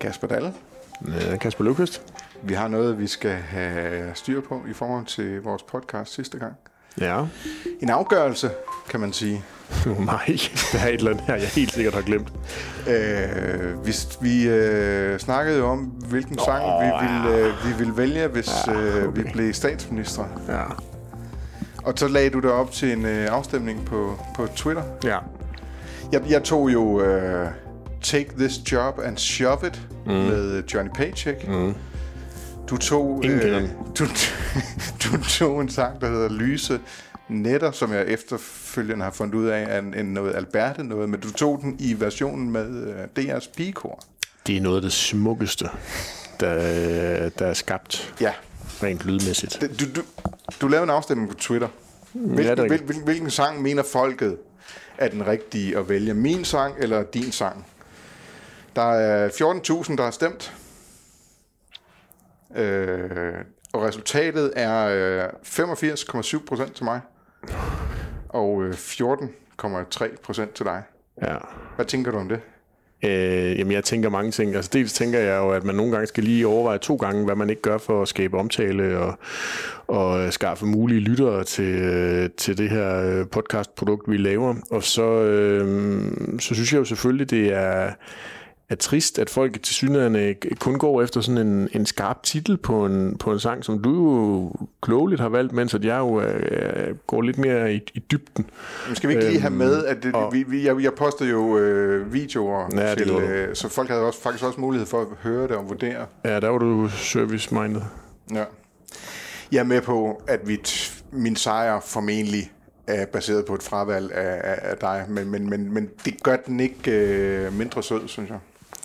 Kasper Dalle. Kasper Løvqvist. Vi har noget, vi skal have styr på i forhold til vores podcast sidste gang. Ja. En afgørelse, kan man sige. Oh, nej, der er et eller andet her, jeg helt sikkert har glemt. Øh, vi vi øh, snakkede jo om, hvilken sang vi, ville, øh, vi ville vælge, hvis Ja, øh, vi okay. blev statsminister. Ja. Og så lagde du det op til en øh, afstemning på, på Twitter. Ja. Jeg, jeg tog jo øh, Take This Job and Shove It mm. med Johnny Paycheck. Mm. Du tog, Ingen øh, du, du tog en sang, der hedder Lyse Netter, som jeg efterfølgende har fundet ud af er en, en noget Alberte noget, men du tog den i versionen med øh, DR's pigekor. Det er noget af det smukkeste, der, der er skabt Ja, rent lydmæssigt. du, du, du lavede en afstemning på Twitter. Ja, Hvilken, er hvil, hvil, hvilken sang mener folket er den rigtige at vælge? Min sang eller din sang? Der er 14.000, der har stemt. Øh, og resultatet er øh, 85,7 procent til mig. Og øh, 14,3 procent til dig. Ja. Hvad tænker du om det? Øh, jamen, jeg tænker mange ting. Altså, dels tænker jeg jo, at man nogle gange skal lige overveje to gange, hvad man ikke gør for at skabe omtale og, og skaffe mulige lyttere til, til det her øh, podcastprodukt, vi laver. Og så, øh, så synes jeg jo selvfølgelig, det er er trist, at folk til synligheden kun går efter sådan en, en skarp titel på en, på en sang, som du jo klogeligt har valgt, mens at jeg jo øh, går lidt mere i, i dybden. Men skal vi ikke lige have Øhm, med, at det, og- vi, vi, jeg, jeg postede jo øh, videoer, Ja, til, øh, så folk havde også, faktisk også mulighed for at høre det og vurdere. Ja, der var du service-minded. Ja. Jeg er med på, at vi t- min sejr formentlig er baseret på et fravalg af, af, af dig, men, men, men, men det gør den ikke øh, mindre sød, synes jeg.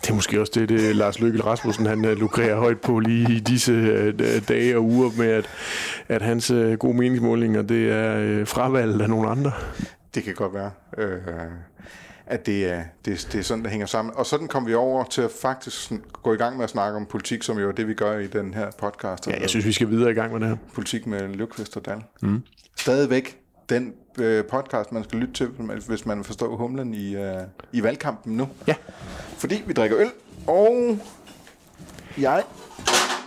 Det er måske også det, det Lars Løkke Rasmussen han øh, lukrerer højt på lige i disse øh, dage og uger med, at, at hans øh, gode meningsmålinger, det er øh, fravalget af nogle andre. Det kan godt være, øh, at det er, det, det er sådan, der hænger sammen. Og sådan kom vi over til at faktisk gå i gang med at snakke om politik, som jo er det, vi gør i den her podcast. Ja, jeg synes, vi skal videre i gang med det her. politik med Løvqvist og Dal. Mm. Stadigvæk den øh, podcast, man skal lytte til, hvis man forstår humlen i, øh, i valgkampen nu. Ja. Fordi vi drikker øl, og jeg...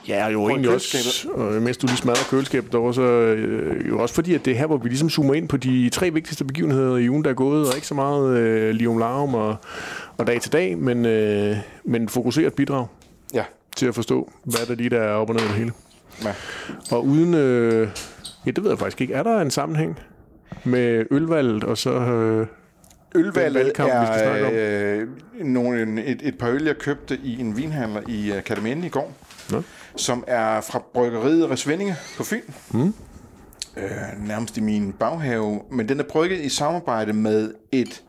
Ja, og jo egentlig også, og mens du lige smadrer køleskabet derovre, så øh, jo også fordi, at det er her, hvor vi ligesom zoomer ind på de tre vigtigste begivenheder i ugen, der er gået, og ikke så meget øh, lium larm og, og dag til dag, men, øh, men fokuseret bidrag Ja, til at forstå, hvad der lige der er op og ned i det hele. ja. Og uden, øh, ja, det ved jeg faktisk ikke, er der en sammenhæng med ølvalget og så... Øh, Ølvalget valgkamp, er øh, nogle, et, et par øl, jeg købte i en vinhandler i uh, i går, Nå. som er fra bryggeriet Resvendinge på Fyn. Mm. Øh, nærmest i min baghave. Men den er brygget i samarbejde med et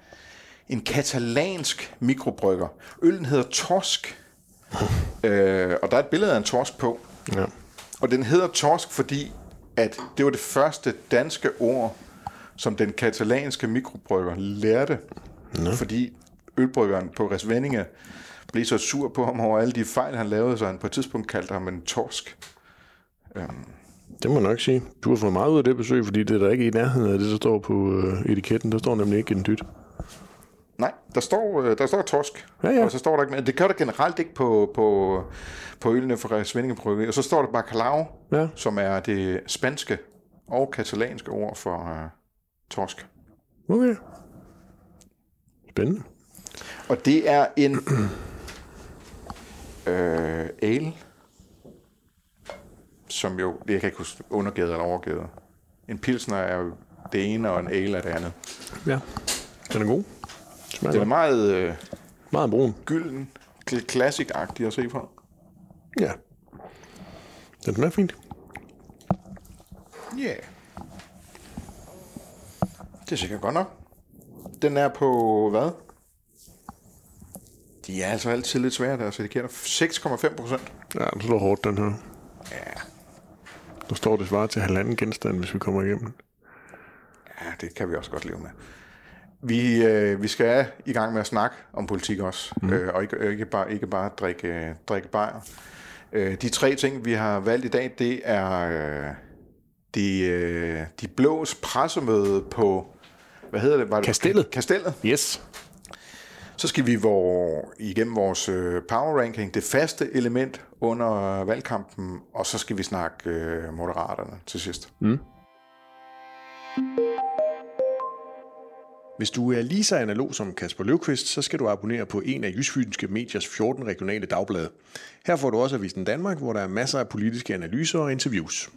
en katalansk mikrobrygger. Øllen hedder Torsk. øh, og der er et billede af en torsk på. ja. Og den hedder torsk, fordi at det var det første danske ord, som den katalanske mikrobrygger lærte. Nå. Fordi ølbryggeren på Resvendinge blev så sur på ham over alle de fejl, han lavede, så han på et tidspunkt kaldte ham en torsk. Det må jeg nok sige. Du har fået meget ud af det besøg, fordi det er der ikke i nærheden af det, der står på øh, etiketten. Der står nemlig ikke en dyt. Nej, der står, øh, der står torsk, Ja, ja. og så står der ikke. Det gør der generelt ikke på, på, på ølene fra Resvendinge Bryggeri. Og så står der bacalao, Ja. som er det spanske og katalanske ord for øh, torsk. Okay. Spændende. Og det er en øh, ale, som jo, jeg kan ikke huske, undergæder eller overgæder. En pilsner er jo det ene, og en ale er det andet. Ja. Den er god. Smager Den er meget øh, Meget brun. gylden, kl- classic-agtig at se på. Ja. Den smager fint. Ja. Yeah. Det er sikkert godt nok. Den er på hvad? De er altså altid lidt svære, deres etiketter. 6,5 procent. Ja, den slår hårdt, den her. Ja, Der står det svarer til halvanden genstand, hvis vi kommer igennem. Ja, det kan vi også godt leve med. Vi, øh, vi skal i gang med at snakke om politik også, mm. øh, og ikke, ikke bare, ikke bare drikke, øh, drikke bajer. Øh, de tre ting, vi har valgt i dag, det er øh, de, øh, de blås pressemøde på, hvad hedder det? Var det Kastellet. Kastellet. Yes. Så skal vi hvor, igennem vores øh, power ranking, det faste element under valgkampen, og så skal vi snakke øh, moderaterne til sidst. Mm. Hvis du er lige så analog som Kasper Løvqvist, så skal du abonnere på en af Jysfynske Mediers 14 regionale dagblade. Her får du også Avisen Danmark, hvor der er masser af politiske analyser og interviews.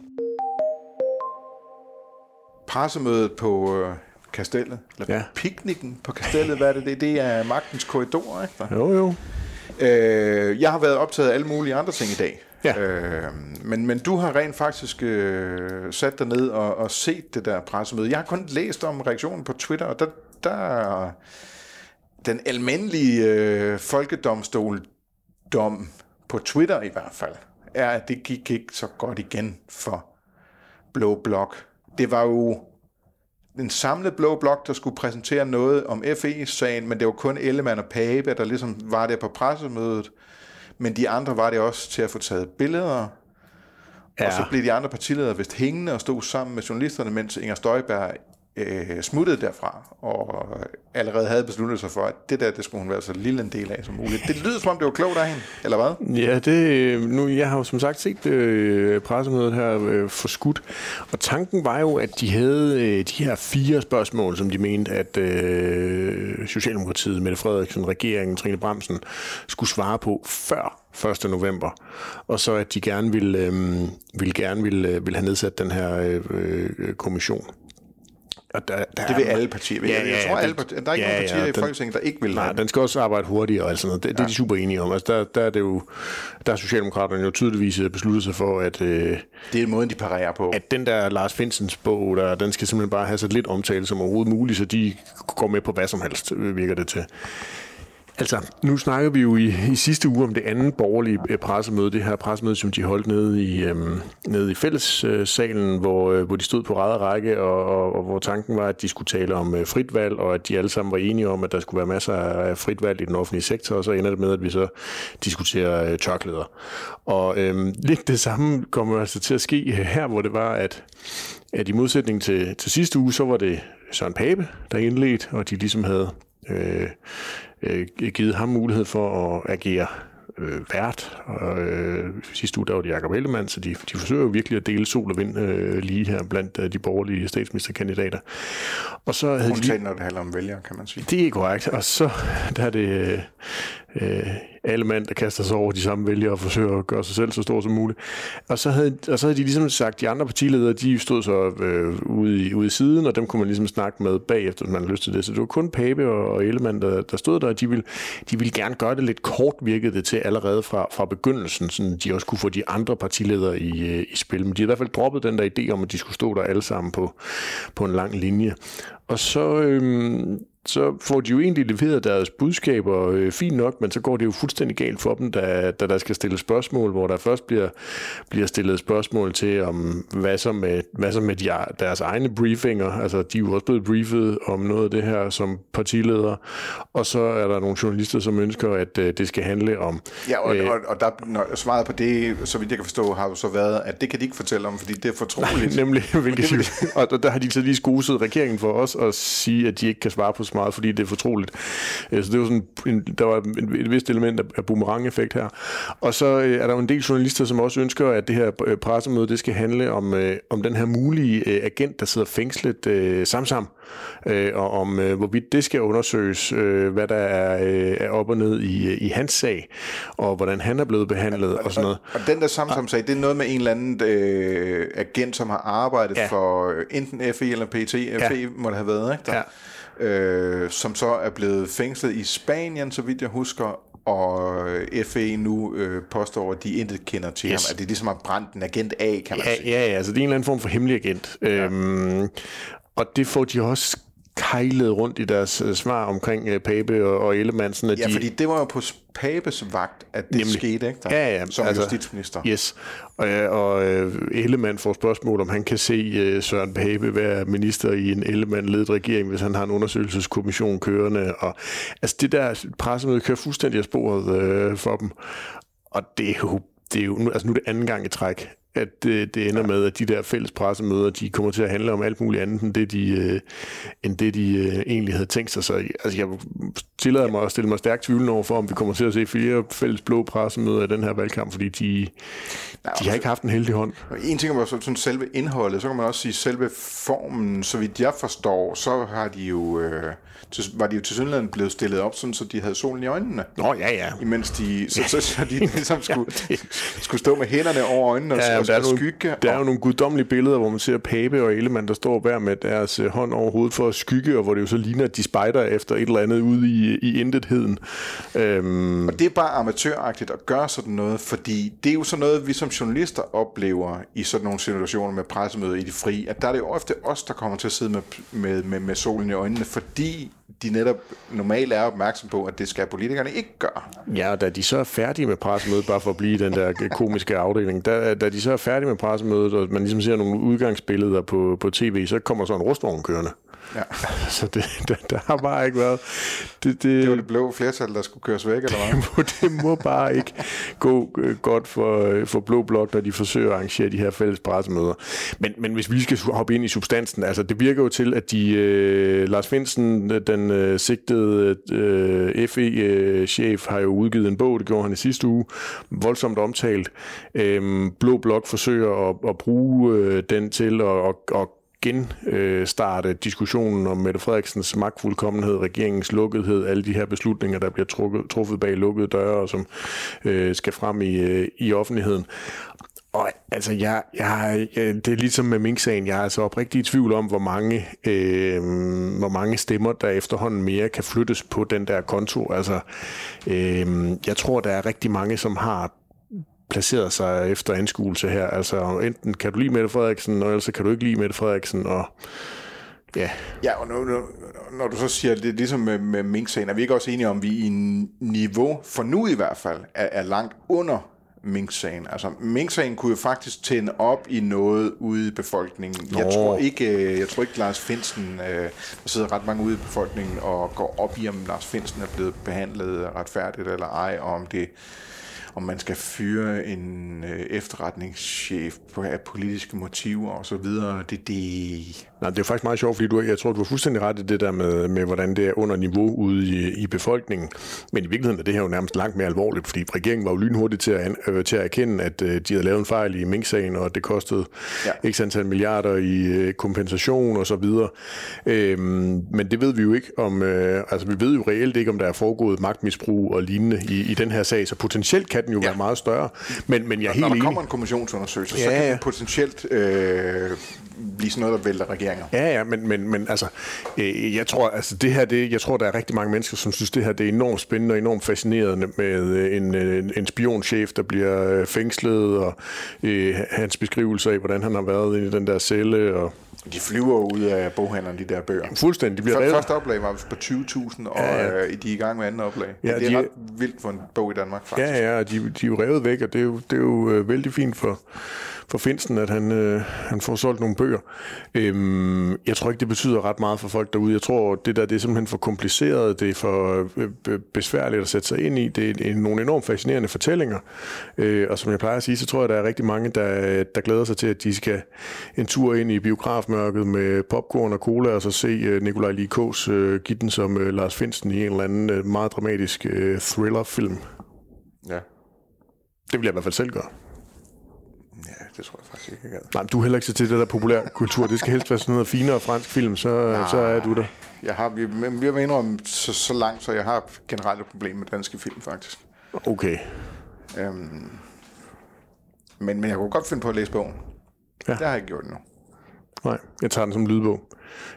Pressemødet på øh, kastellet, eller ja. piknikken på kastellet, hvad er det? det? Det er magtens korridor, ikke? Jo, jo. Øh, jeg har været optaget af alle mulige andre ting i dag. Ja. Øh, men, men du har rent faktisk øh, sat dig ned og, og set det der pressemøde. Jeg har kun læst om reaktionen på Twitter, og der, der den almindelige øh, folkedomstol-dom på Twitter i hvert fald, er, at det gik ikke så godt igen for Blå Blok. Det var jo en samlet blå blok, der skulle præsentere noget om FE-sagen, men det var kun Ellemann og Pape, der ligesom var der på pressemødet. Men de andre var det også til at få taget billeder. Ja. Og så blev de andre partiledere vist hængende og stod sammen med journalisterne, mens Inger Støjberg øh, smuttede derfra, og allerede havde besluttet sig for, at det der, det skulle hun være så lille en del af som muligt. Det lyder som om, det var klogt af hende, eller hvad? Ja, det, øh, nu, jeg har jo som sagt set øh, pressemødet her øh, forskudt, og tanken var jo, at de havde øh, de her fire spørgsmål, som de mente, at øh, Socialdemokratiet, Mette Frederiksen, regeringen, Trine Bremsen, skulle svare på før 1. november, og så at de gerne ville, øh, ville, gerne ville, øh, ville have nedsat den her øh, øh, kommission. Og der, der det vil alle partier. Ja, ja, jeg tror, alle partier, der er ikke ja, nogen partier ja, i Folketinget, der ikke vil Nej, den skal også arbejde hurtigere og sådan noget. Det, ja. det er de super enige om. Altså, der, der, er det jo, der er Socialdemokraterne jo tydeligvis besluttet sig for, at... Øh, det er måden, de parerer på. At den der Lars Finsens bog, der, den skal simpelthen bare have så lidt omtale som overhovedet muligt, så de går med på hvad som helst, virker det til. Altså, nu snakker vi jo i, i sidste uge om det andet borgerlige øh, pressemøde, det her pressemøde, som de holdt nede i, øhm, nede i fællessalen, hvor, øh, hvor de stod på ræde række, og, og, og hvor tanken var, at de skulle tale om øh, frit valg, og at de alle sammen var enige om, at der skulle være masser af frit valg i den offentlige sektor, og så ender det med, at vi så diskuterer øh, tørklæder. Og øhm, lidt det samme kommer altså til at ske her, hvor det var, at, at i modsætning til, til sidste uge, så var det Søren Pape, der indledte, og de ligesom havde øh, øh, givet ham mulighed for at agere øh, vært. Og, øh, sidste uge der var det Jacob Ellemann, så de, de forsøger jo virkelig at dele sol og vind øh, lige her blandt øh, de borgerlige statsministerkandidater. Og så havde Undtagen, de, når det handler om vælgere, kan man sige. Det er korrekt. Og så der er det øh, alle mand, der kaster sig over de samme vælgere og forsøger at gøre sig selv så stor som muligt. Og så havde, og så havde de ligesom sagt, de andre partiledere, de stod så øh, ude, i, ude i siden, og dem kunne man ligesom snakke med bagefter, hvis man havde lyst til det. Så det var kun Pape og, og Ellemann, der, der stod der, og de ville, de ville gerne gøre det lidt kort, virkede det til allerede fra, fra begyndelsen, så de også kunne få de andre partiledere i, øh, i spil. Men de har i hvert fald droppet den der idé om, at de skulle stå der alle sammen på, på en lang linje. Og så, Øh, så får de jo egentlig leveret deres budskaber øh, fint nok, men så går det jo fuldstændig galt for dem, da, da der skal stilles spørgsmål, hvor der først bliver, bliver stillet spørgsmål til, om hvad så med, hvad så med de, deres egne briefinger, altså de er jo også blevet briefet om noget af det her som partiledere, og så er der nogle journalister, som ønsker, at øh, det skal handle om... Ja, og, øh, og, og der, når svaret på det, så vidt jeg kan forstå, har jo så været, at det kan de ikke fortælle om, fordi det er fortroligt. Nej, nemlig, hvilket, og der har de så lige skuset regeringen for os at sige, at de ikke kan svare på så meget, fordi det er fortroligt. Øh, så det var sådan en, der var et vist element af boomerang-effekt her. Og så øh, er der jo en del journalister, som også ønsker, at det her øh, pressemøde det skal handle om, om den her mulige agent, der sidder fængslet øh, Samsam, og om hvorvidt det skal undersøges, hvad der er, er op og ned i, i hans sag, og hvordan han er blevet behandlet og, og sådan noget. Og, og den der Samsam-sag, det er noget med en eller anden øh, agent, som har arbejdet ja. for enten FE eller PT. FE ja. må det have været, ikke? Der, ja øh, som så er blevet fængslet i Spanien, så vidt jeg husker, og FE nu øh, påstår, at de intet kender til yes. ham, at det ligesom har brændt en agent af, kan man ja, sige. Ja, ja, altså det er en eller anden form for hemmelig agent. Ja. Øhm, og det får de også kejlet rundt i deres øh, svar omkring uh, Pape og, og Ellemann. Sådan, at ja, de, fordi det var jo på Papes vagt, at det nemlig, skete, ikke? Der, ja, ja, som altså, justitsminister. Yes, og, og uh, Ellemann får spørgsmål, om han kan se uh, Søren Pape være minister i en Ellemann-ledet regering, hvis han har en undersøgelseskommission kørende. Og, altså det der pressemøde kører fuldstændig af sporet uh, for dem. Og det er jo det er jo, altså nu er det anden gang i træk, at det, det ender ja. med, at de der fælles pressemøder, de kommer til at handle om alt muligt andet, end det de, øh, end det, de øh, egentlig havde tænkt sig. Så altså, jeg tillader mig at stille mig stærkt tvivlende over for, om vi kommer til at se flere fælles blå pressemøder af den her valgkamp, fordi de, de har ikke haft en heldig hånd. En ting er sådan selve indholdet, så kan man også sige selve formen, så vidt jeg forstår, så har de jo, øh, var de jo til synligheden blevet stillet op, sådan, så de havde solen i øjnene. Nå, ja, ja. Imens de, så, så, så de ligesom skulle, skulle stå med hænderne over øjnene og, Ja, ja, og, der, er og nogle, skygge. der er og, jo nogle guddommelige billeder, hvor man ser Pape og Ellemann, der står hver med deres øh, hånd over hovedet for at skygge, og hvor det jo så ligner, at de spejder efter et eller andet ude i, i intetheden. Øhm, Og det er bare amatøragtigt at gøre sådan noget, fordi det er jo sådan noget, vi som journalister oplever i sådan nogle situationer med pressemøder i de fri, at der er det jo ofte os, der kommer til at sidde med, med, med, med solen i øjnene, fordi de netop normalt er opmærksom på, at det skal politikerne ikke gøre. Ja, og da de så er færdige med pressemødet, bare for at blive i den der komiske afdeling, da, da de så er færdige med pressemødet, og man ligesom ser nogle udgangsbilleder på, på tv, så kommer så en rustvogn kørende. Ja. Så det, der, der har bare ikke været... Det, det, Det var det blå flertal, der skulle køres væk, eller hvad? må, det må bare ikke gå øh, godt for, øh, for Blå Blok, når de forsøger at arrangere de her fælles pressemøder. Men, men hvis vi skal hoppe ind i substansen, altså det virker jo til, at de, øh, Lars Finsen, den øh, sigtede øh, FE-chef, har jo udgivet en bog, det gjorde han i sidste uge, voldsomt omtalt. Øh, Blå Blok forsøger at, at bruge øh, den til at, at, at genstarte diskussionen om Mette Frederiksens magtfuldkommenhed, regeringens lukkethed, alle de her beslutninger, der bliver trukket, truffet bag lukkede døre, og som øh, skal frem i, øh, i offentligheden. Og altså, jeg, jeg, jeg, det er ligesom med Mink-sagen. Jeg er altså oprigtig i tvivl om, hvor mange, øh, hvor mange stemmer, der efterhånden mere kan flyttes på den der konto. Altså, øh, jeg tror, der er rigtig mange, som har placeret sig efter anskuelse her. Altså, enten kan du lide Mette Frederiksen, og ellers kan du ikke lide Mette Frederiksen, og ja, Ja, og når, når, når du så siger, det er ligesom med, med Mink-sagen, er vi ikke også enige om, at vi i niveau, for nu i hvert fald, er, er langt under Mink-sagen. Altså, Mink-sagen kunne jo faktisk tænde op i noget ude i befolkningen. Jeg tror ikke, øh, jeg tror ikke Lars Finsen, øh, der sidder ret mange ude i befolkningen og går op i, om Lars Finsen er blevet behandlet retfærdigt eller ej, og om det om man skal fyre en øh, efterretningschef på af politiske motiver og så videre. Det, det, Nej, det er faktisk meget sjovt, fordi du, jeg tror, du har fuldstændig ret i det der med, med hvordan det er under niveau ude i, i befolkningen. Men i virkeligheden er det her jo nærmest langt mere alvorligt, fordi regeringen var jo lynhurtigt til at, øh, til at erkende, at øh, de havde lavet en fejl i Mink-sagen, og det kostede Ja. x antal milliarder i øh, kompensation og så videre. Øhm, men det ved vi jo ikke om, øh, altså vi ved jo reelt ikke, om der er foregået magtmisbrug og lignende i, i den her sag, så potentielt kan den jo ja. være meget større. Men, men jeg er helt Når der enig. kommer en kommissionsundersøgelse, så Ja, kan ja. det potentielt øh, blive sådan noget, der vælter regeringer. Ja, ja, men, men, men altså, øh, jeg tror, altså det her, det, jeg tror, der er rigtig mange mennesker, som synes, det her det er enormt spændende og enormt fascinerende med øh, en, øh, en, en spionchef, der bliver øh, fængslet, og øh, hans beskrivelser af, hvordan han har været i den der celle, og de flyver ud af boghandlerne, de der bøger. fuldstændig, de bliver Før, revet. første oplag var på 20.000, og Ja, ja. Øh, de er i gang med anden oplag. Ja, det er de- ret vildt for en bog i Danmark, faktisk. Ja, ja, og de, de er jo revet væk, og det er jo, det er jo øh, vældig fint for, for Finsten, at han, øh, han får solgt nogle bøger. Øhm, jeg tror ikke, det betyder ret meget for folk derude. Jeg tror, det der det er simpelthen for kompliceret, det er for øh, be- besværligt at sætte sig ind i. Det er en- nogle enormt fascinerende fortællinger, øh, og som jeg plejer at sige, så tror jeg, der er rigtig mange, der, der glæder sig til, at de skal en tur ind i biografmørket med popcorn og cola, og så se øh, Nikolaj Likås øh, give den som øh, Lars Finsten i en eller anden øh, meget dramatisk øh, thriller-film. Ja. Det vil jeg i hvert fald selv gøre. ja, det tror jeg faktisk ikke, jeg gad. Nej, men du er heller ikke så til det der populær kultur. Det skal helst være sådan noget finere fransk film, så, så er du der. Jeg har, vi, vi har været indrømme så, så langt, så jeg har generelt et problem med danske film, faktisk. Okay. Øhm, men, men jeg kunne godt finde på at læse bogen. Ja. Det har jeg ikke gjort endnu. Nej, jeg tager den som lydbog.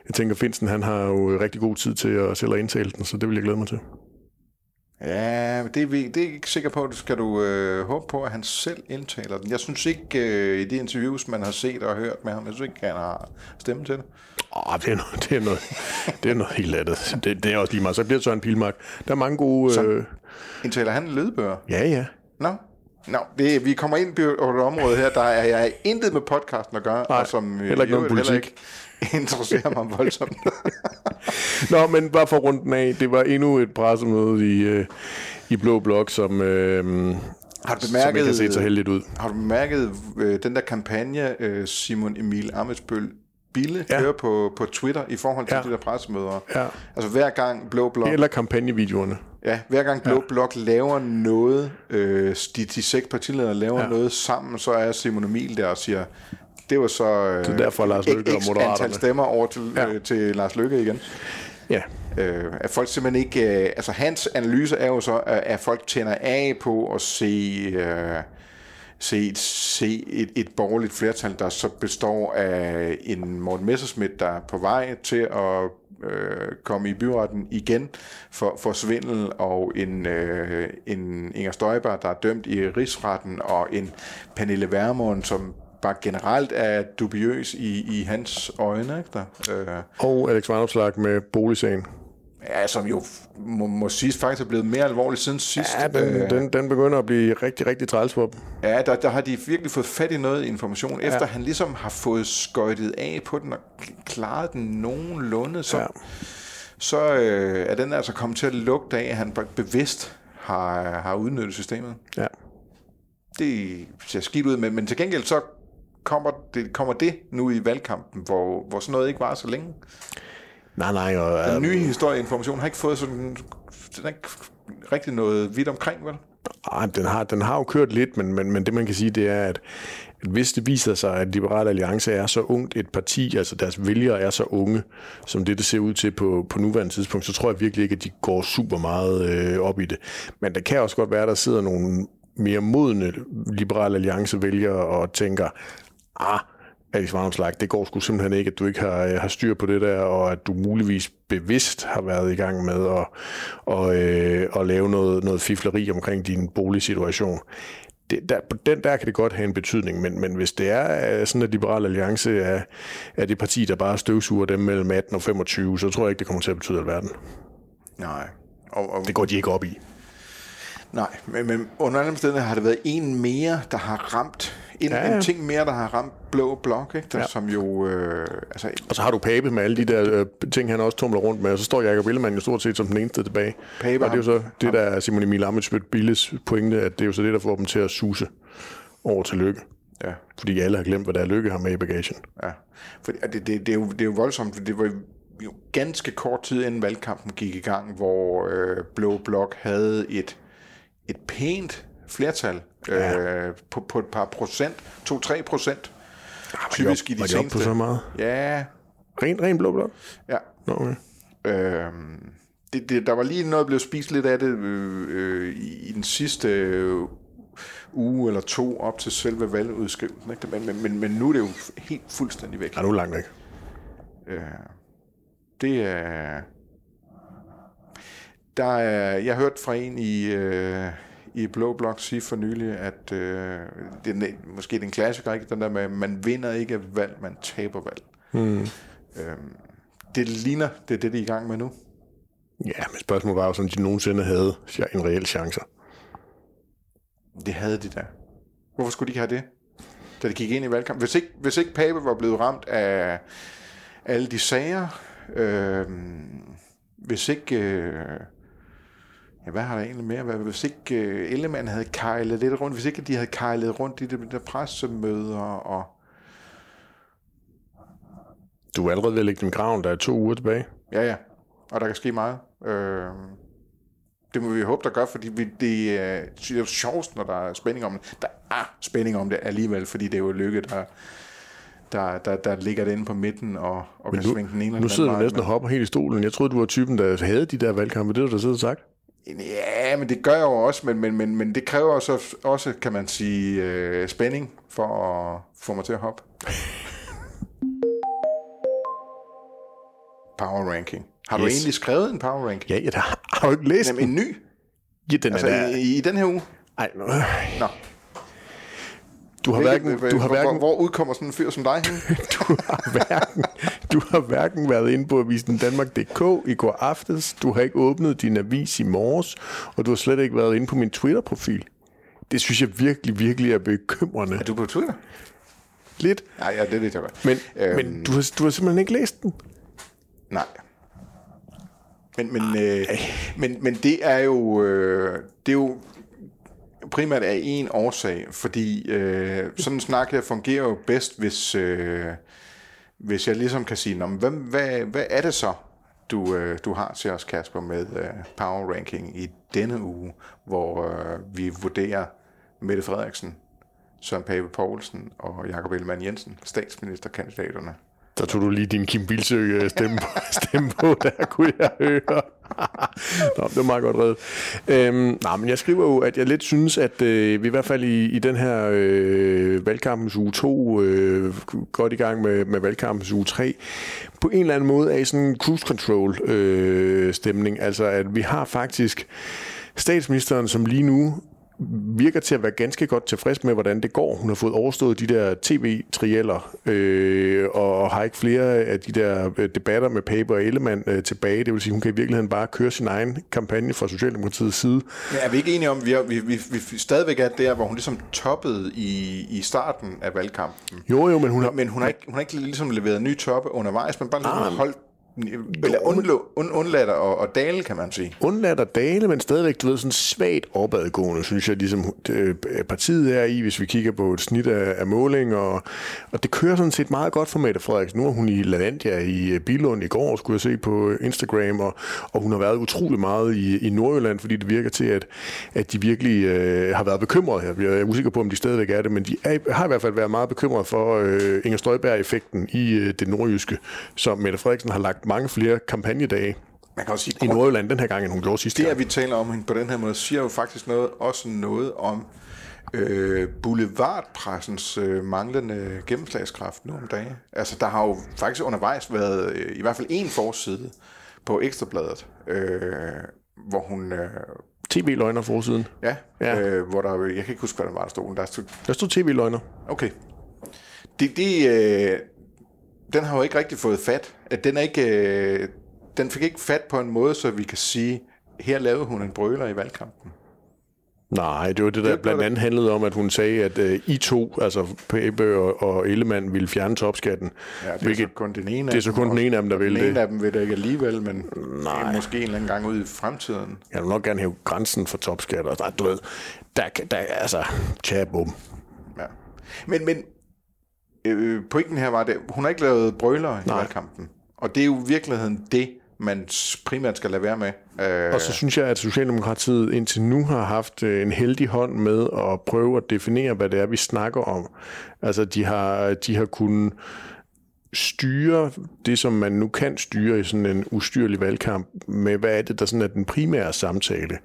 Jeg tænker, Finsen han har jo rigtig god tid til at selv at indtale den, så det vil jeg glæde mig til. Ja, det er, vi, det er jeg ikke sikker på. Det skal du øh, håbe på, at han selv indtaler den. Jeg synes ikke, øh, i de interviews, man har set og hørt med ham, jeg synes ikke, han har stemme til det. Åh, det er noget, det er noget, det er noget helt andet. Det, det er også lige meget. Så bliver det Søren Pilmark. Der er mange gode... Øh, Indtaler han lydbøger? ja, ja. Nå, Nå det, vi kommer ind på et område her, der er jeg intet med podcasten at gøre, Nej, og som øh, heller ikke noget politik. ikke interesserer mig voldsomt. Nå, men bare for runden af. Det var endnu et pressemøde i, øh, i Blå Blok, som, øh, Har du som ikke har bemærket, set så heldigt ud. har du bemærket øh, den der kampagne, øh, Simon Emil Amitsbøl Bille ja. kører på, på Twitter i forhold til ja. de der pressemøder. Ja. Altså hver gang Blå Blok... Eller kampagnevideoerne. Ja, hver gang Blå ja. Blok laver noget, øh, de, de seks partiledere laver ja. noget sammen, så er Simon Emil der og siger, det var så øh, det er derfor, Lars Løkke og Moderaterne. antal stemmer over til, ja. øh, til Lars Løkke igen. Ja. Øh, at folk simpelthen ikke... Øh, altså hans analyse er jo så, at, at folk tænder af på at se... Øh, se, et, se et, et borgerligt flertal, der så består af en Morten Messerschmidt, der er på vej til at øh, komme i byretten igen for, for svindel, og en, øh, en Inger Støjberg, der er dømt i rigsretten, og en Pernille Vermund, som bare generelt er dubiøs i, i hans øjne. Ikke der? Øh. Og Alex Vandopslag med boligsagen. Ja, som jo må, må siges faktisk er blevet mere alvorligt siden sidst. Ja, den, øh, den, den begynder at blive rigtig, rigtig træls for dem. Ja, der, der har de virkelig fået fat i noget information. Efter ja. han ligesom har fået skøjtet af på den og klaret den nogenlunde, så, ja. så øh, er den altså kommet til at lugte af, at han bevidst har, har udnyttet systemet. Ja. Det ser skidt ud, men, men til gengæld så kommer det, kommer det nu i valgkampen, hvor, hvor sådan noget ikke var så længe. Nej, nej. Og, den nye historieinformation har ikke fået sådan, den ikke rigtig noget vidt omkring, vel? Ej, den har, den har jo kørt lidt, men, men, men det man kan sige, det er, at, at hvis det viser sig, at Liberale Alliance er så ungt et parti, altså deres vælgere er så unge, som det, det ser ud til på, på nuværende tidspunkt, så tror jeg virkelig ikke, at de går super meget øh, op i det. Men der kan også godt være, at der sidder nogle mere modne Liberale Alliance vælgere og tænker, ah, Alex Varnumslag, det går sgu simpelthen ikke, at du ikke har, har styr på det der, og at du muligvis bevidst har været i gang med at, og, øh, at lave noget, noget fifleri omkring din boligsituation. Det, der, på den der kan det godt have en betydning, men, men hvis det er øh, sådan, at Liberal Alliance er, er det parti, der bare støvsuger dem mellem 18 og 25, så tror jeg ikke, det kommer til at betyde alverden. Nej. Og, og, det går de ikke op i. Nej, men, men under alle omstændigheder har det været en mere, der har ramt en, ja, en ting mere, der har ramt blå blok, ikke? Der, ja. som jo... Øh, altså, og så har du Pape med alle de der øh, ting, han også tumler rundt med, og så står Jacob Ellemann jo stort set som den eneste tilbage. Pape og det er jo så det, der er Simon Emil Amitsbøt Billes pointe, at det er jo så det, der får dem til at suse over til lykke. Ja. Fordi alle har glemt, hvad der er lykke har med i bagagen. Ja, for det, det, det, er jo, det er jo voldsomt, for det var jo ganske kort tid inden valgkampen gik i gang, hvor øh, Blå Blok havde et, et pænt flertal ja. øh, på, på et par procent, 2-3 procent. Ja, typisk op, i de var seneste. på så meget? Ja. Ren, ren blå blok? Ja. Nå, okay. Øhm, det, det, der var lige noget, blevet spist lidt af det øh, øh, i den sidste øh, uge eller to op til selve valgudskrivelsen. Ikke? Men, men, men, men nu er det jo helt fuldstændig væk. Er langt væk. Øh, det er... Der er, jeg hørte fra en i, øh, i Blå Blok sige for nylig, at øh, det er måske den klassiker, ikke? den der med, man vinder ikke valg, man taber valg. Mm. Øhm, det ligner, det er det, de er i gang med nu. Ja, men spørgsmålet var jo, om de nogensinde havde en reel chance. Det havde de da. Hvorfor skulle de ikke have det, da de gik ind i valgkamp? Hvis ikke, hvis ikke Pape var blevet ramt af alle de sager, øh, hvis ikke... Øh, ja, hvad har der egentlig mere været? Hvis ikke uh, Ellemann havde kejlet lidt rundt, hvis ikke de havde kejlet rundt i de der pressemøder og... Du er allerede ved at lægge dem graven, der er to uger tilbage. Ja, ja. Og der kan ske meget. Øh, det må vi håbe, der gør, fordi vi, det, er, det er sjovt, når der er spænding om det. Der er spænding om det alligevel, fordi det er jo lykke, der, der, der, der ligger det inde på midten og, og kan nu, svinge den ene eller Nu sidder du næsten og hopper helt i stolen. Jeg troede, du var typen, der havde de der valgkampe. Det er du, der sidder og sagt. Ja, men det gør jeg jo også, men, men, men, men det kræver også, også, kan man sige, øh, spænding for at få mig til at hoppe. power ranking. Har yes. du egentlig skrevet en power ranking? Ja, jeg har, har du ikke læst Jamen, en ny? Ja, den altså, er i, i, den her uge? Ej, nå. Nå. Du har hverken, du har hverken, hvor, hvor udkommer sådan en fyr som dig du, har hverken, du har hverken været inde på avisen Danmark.dk i går aftes, du har ikke åbnet din avis i morges, og du har slet ikke været inde på min Twitter-profil. Det synes jeg virkelig, virkelig er bekymrende. Er du på Twitter? Lidt. Nej, ja, det er det, jeg godt. Men, øhm, men du, har, du har simpelthen ikke læst den? Nej. Men, men, øh, men, men det er jo, øh, det er jo primært af en årsag, fordi øh, sådan en snak her fungerer jo bedst, hvis, øh, hvis jeg ligesom kan sige, hvad, hvad, hvad er det så, du, øh, du har til os, Kasper, med øh, Power Ranking i denne uge, hvor øh, vi vurderer Mette Frederiksen, Søren Pape Poulsen og Jakob Ellemann Jensen, statsministerkandidaterne. Der tog du lige din Kim Bilsø øh, stemme, stemme på, der kunne jeg høre. Nå, det var meget godt reddet. Øhm, nej, men jeg skriver jo, at jeg lidt synes, at øh, vi i hvert fald i, i den her øh, valgkampens uge 2, øh, godt i gang med, med valgkampens uge 3, på en eller anden måde er i sådan en cruise control øh, stemning. Altså, at vi har faktisk statsministeren, som lige nu virker til at være ganske godt tilfreds med, hvordan det går. Hun har fået overstået de der tv-trieller, øh, og har ikke flere af de der øh, debatter med Pape og Ellemann øh, tilbage. Det vil sige, hun kan i virkeligheden bare køre sin egen kampagne fra Socialdemokratiets side. Men er vi ikke enige om, at vi, vi, vi, vi stadigvæk er der, hvor hun ligesom toppede i, i starten af valgkampen? Jo, jo, men hun har... Men hun har ikke, hun har ikke ligesom leveret nye toppe undervejs, men bare ligesom ah, holdt eller undlå, und, undlader og, og dale, kan man sige. Undlader dale, men stadigvæk, du ved, sådan svagt opadgående, synes jeg, ligesom det, partiet er i, hvis vi kigger på et snit af, af måling, og, og det kører sådan set meget godt for Mette Frederiksen. Nu er hun i Lalandia i øh, Bilund i går, skulle jeg se på Instagram, og, og hun har været utrolig meget i, i Nordjylland, fordi det virker til, at, at de virkelig øh, har været bekymrede her. Jeg er usikker på, om de stadigvæk er det, men de er, har i hvert fald været meget bekymrede for øh, Inger Støjberg-effekten i øh, det nordjyske, som Mette Frederiksen har lagt mange flere kampagnedage man kan også sige, i Nordjylland den her gang, end hun gjorde sidste Det, at vi taler om hende på den her måde, siger jo faktisk noget, også noget om øh, boulevardpressens øh, manglende gennemslagskraft nu om dagen. Altså, der har jo faktisk undervejs været øh, i hvert fald en forside på Ekstrabladet, øh, hvor hun... Øh, TV-løgner forsiden. Ja, ja. Øh, hvor der, jeg kan ikke huske, hvad der var, der stod. Der stod, der stod TV-løgner. Okay. Det, det, øh, den har jo ikke rigtig fået fat. At den, er ikke, øh, den fik ikke fat på en måde, så vi kan sige, her lavede hun en brøler i valgkampen. Nej, det var det, der det blandt andet handlede om, at hun sagde, at uh, I to, altså Pape og, og Ellemann, ville fjerne topskatten. Ja, det er hvilket, så kun den ene det er så kun den ene af dem, der vil det. Den ene af dem vil det ikke alligevel, men Nej. måske en eller anden gang ud i fremtiden. Jeg vil nok gerne hæve grænsen for topskatter. Der, du ved, der, der, altså, tja, bum. Ja. Men, men øh, pointen her var, at hun har ikke lavet brøler i valgkampen. Og det er jo i virkeligheden det, man primært skal lade være med. Øh, og så synes jeg, at Socialdemokratiet indtil nu har haft øh, en heldig hånd med at prøve at definere, hvad det er, vi snakker om. Altså, de har, de har kunnet styre det, som man nu kan styre i sådan en ustyrlig valgkamp, med hvad er det, der sådan er den primære samtale.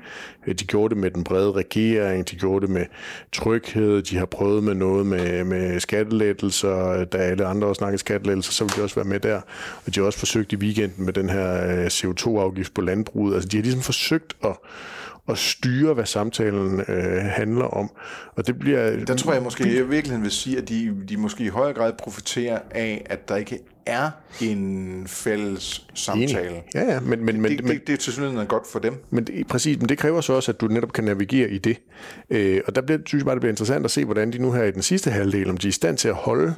Øh, de gjorde det med den brede regering, de gjorde det med tryghed, de har prøvet med noget med, med skattelettelser, øh, da alle andre også snakkede skattelettelser, så vil de også være med der. Og de har også forsøgt i weekenden med den her øh, CO2-afgift på landbruget. Altså de har ligesom forsøgt at at styre, hvad samtalen øh, handler om. Og det bliver... Der tror jeg måske, jeg i virkeligheden vil sige, at de, de måske i højere grad profiterer af, at der ikke er en fælles samtale. Enig. Ja, ja, men... men, men det, det, det er til synligheden godt for dem. Men det, præcis, men det kræver så også, at du netop kan navigere i det. Øh, og der bliver, synes jeg bare, det bliver interessant at se, hvordan de nu her i den sidste halvdel, om de er i stand til at holde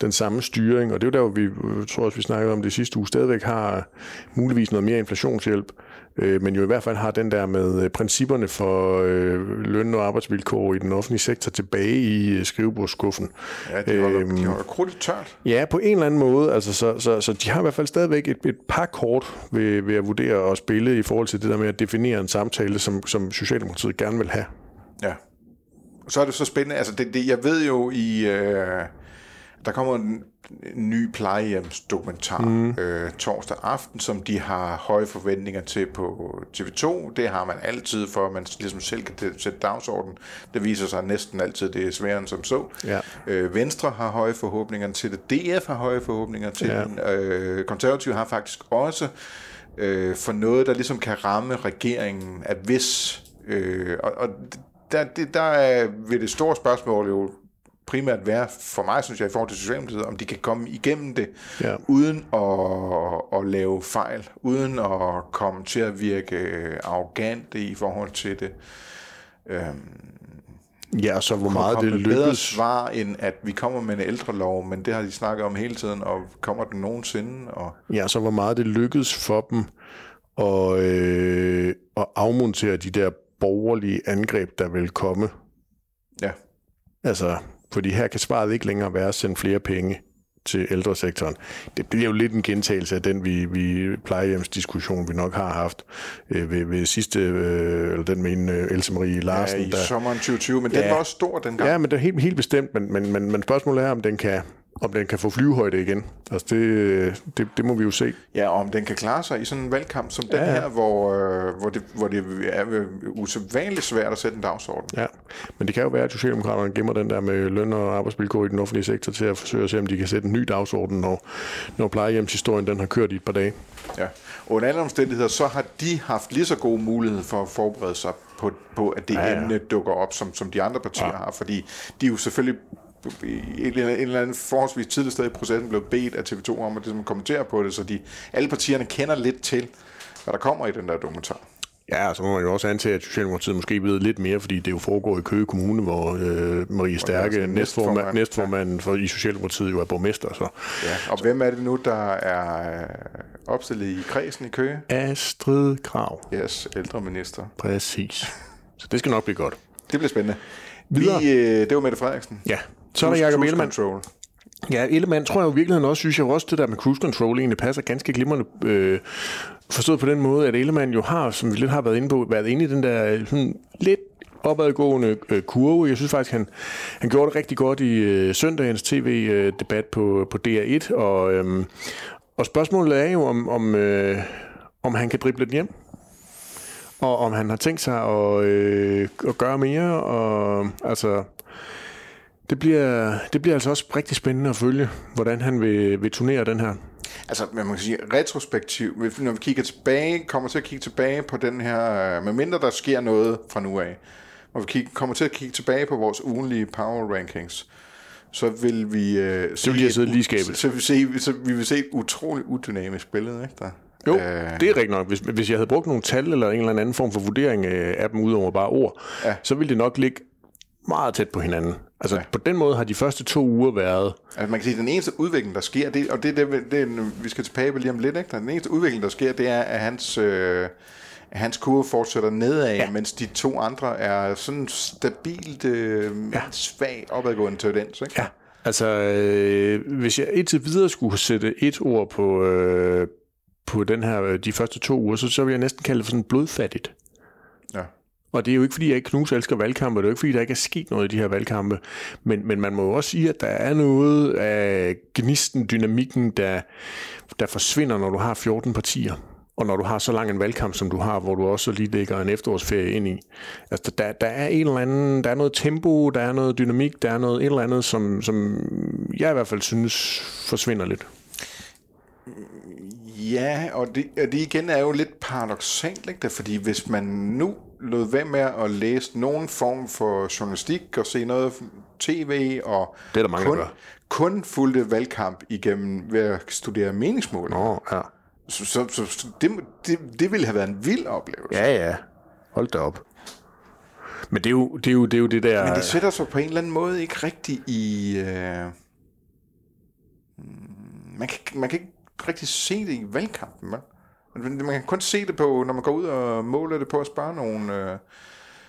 den samme styring, og det er jo der, hvor vi, jeg tror også, vi snakkede om det sidste uge, stadigvæk har muligvis noget mere inflationshjælp, øh, men jo i hvert fald har den der med øh, principperne for øh, løn- og arbejdsvilkår i den offentlige sektor tilbage i øh, skrivebordsskuffen. Ja, de holder, øhm, de holder krudtet tørt. Ja, på en eller anden måde. Altså, så, så, så de har i hvert fald stadigvæk et, et par kort ved, ved at vurdere og spille i forhold til det der med at definere en samtale, som, som Socialdemokratiet gerne vil have. Ja. Så er det så spændende. Altså, det, det, jeg ved jo i... Øh der kommer en ny plejehjemsdokumentar mm. øh, torsdag aften, som de har høje forventninger til på TV2. Det har man altid, for at man ligesom selv kan sætte dagsordenen. Det viser sig næsten altid, det er sværere end som så. Ja. Øh, Venstre har høje forhåbninger til det. DF har høje forhåbninger til ja. den. Øh, Konservative har faktisk også øh, for noget, der ligesom kan ramme regeringen, at hvis... Øh, og, og der, det, der er ved det store spørgsmål jo primært være for mig, synes jeg, i forhold til Socialdemokratiet, om de kan komme igennem det, ja. uden at, at lave fejl, uden at komme til at virke arrogante i forhold til det. Øhm, Ja, så hvor meget det lykkes. bedre svar, end at vi kommer med en ældre lov, men det har de snakket om hele tiden, og kommer den nogensinde? Og... Ja, så hvor meget det lykkes for dem at, øh, at afmontere de der borgerlige angreb, der vil komme. Ja. Altså, fordi her kan svaret ikke længere være at sende flere penge til ældresektoren. Det bliver jo lidt en gentagelse af den vi, vi plejehjemsdiskussion, vi nok har haft øh, ved, ved sidste, øh, eller den med en øh, Else Marie Larsen. Ja, i der, sommeren 2020, men ja, den var også stor dengang. Ja, men det er helt, helt bestemt, men, men, men, men spørgsmålet er, om den kan om den kan få flyvehøjde igen. Altså det, det, det må vi jo se. Ja, og om den kan klare sig i sådan en valgkamp som den ja, ja. her, hvor, øh, hvor, det, hvor det er usædvanligt svært at sætte en dagsorden. Ja, men det kan jo være, at Socialdemokraterne gemmer den der med løn og arbejdsvilkår i den offentlige sektor til at forsøge at se, om de kan sætte en ny dagsorden, når, når plejehjemshistorien den har kørt i et par dage. Ja, og under alle omstændigheder, så har de haft lige så god mulighed for at forberede sig på, på at det ja, ja. emne dukker op, som, som de andre partier ja. har, fordi de jo selvfølgelig i en eller anden forholdsvis tidlig sted i processen blev bedt af TV2 om at ligesom kommentere på det, så de, alle partierne kender lidt til, hvad der kommer i den der dokumentar. Ja, så må man jo også antage, at Socialdemokratiet måske ved lidt mere, fordi det jo foregår i Køge Kommune, hvor øh, Marie Stærke, næstformand, næstformand for, i Socialdemokratiet, jo er borgmester. Så. Ja, og hvem er det nu, der er øh, opstillet i kredsen i Køge? Astrid Krav. Yes, ældreminister. Præcis. Så det skal nok blive godt. Det bliver spændende. Videre. Vi, øh, det var Mette Frederiksen. Ja, så er der Jacob Ellemann. Control. Ja, Ellemann tror jeg jo i virkeligheden også, synes jeg også, det der med cruise control egentlig passer ganske glimrende. Øh, forstået på den måde, at Ellemann jo har, som vi lidt har været inde på, været inde i den der sådan lidt opadgående øh, kurve. Jeg synes faktisk, han, han gjorde det rigtig godt i øh, søndagens tv-debat på, på DR1, og, øh, og spørgsmålet er jo, om, om, øh, om han kan drible den hjem og om han har tænkt sig at, øh, at gøre mere. Og, altså, det bliver, det bliver altså også rigtig spændende at følge, hvordan han vil, vil turnere den her. Altså, man kan sige, retrospektiv, når vi kigger tilbage, kommer til at kigge tilbage på den her, medmindre der sker noget fra nu af, og vi kigger, kommer til at kigge tilbage på vores ugenlige power rankings, så vil vi... Øh, så vil jeg sidde lige skabet. Så, vil vi se, så vi vil se et utroligt udynamisk billede, ikke der? Jo, øh, det er rigtigt nok. Hvis, hvis jeg havde brugt nogle tal eller en eller anden form for vurdering af dem udover bare ord, ja. så ville det nok ligge meget tæt på hinanden. Altså ja. på den måde har de første to uger været... Altså man kan sige, at den eneste udvikling, der sker, det, og det er det, det, vi skal tilbage på lige om lidt, ikke? den eneste udvikling, der sker, det er, at hans, øh, hans kurve fortsætter nedad, ja. mens de to andre er sådan stabilt, øh, ja. svag opadgående tendens. Ikke? Ja, altså øh, hvis jeg indtil videre skulle sætte et ord på, øh, på den her, de første to uger, så, så vil jeg næsten kalde det for sådan blodfattigt. Ja. Og det er jo ikke, fordi jeg ikke knus elsker valgkampe, det er jo ikke, fordi der ikke er sket noget i de her valgkampe, men, men man må jo også sige, at der er noget af gnisten, dynamikken, der, der forsvinder, når du har 14 partier. Og når du har så lang en valgkamp, som du har, hvor du også lige lægger en efterårsferie ind i. Altså, der, der er en eller anden, der er noget tempo, der er noget dynamik, der er noget et eller andet, som, som jeg i hvert fald synes forsvinder lidt. Ja, og det, og det igen er jo lidt paradoxalt, ikke? fordi hvis man nu lod være med at læse nogen form for journalistik og se noget tv og det er der mange, kun, der kun fulgte valgkamp igennem ved at studere meningsmål. Nå, ja. Så, så, så det, det, det ville have været en vild oplevelse. Ja, ja. Hold da op. Men det er jo det, er jo, det, er jo det der... Men det sætter sig på en eller anden måde ikke rigtigt i... Øh... Man, kan, man kan ikke rigtig se det i valgkampen. Man. Man kan kun se det på, når man går ud og måler det på at spørge nogle, øh,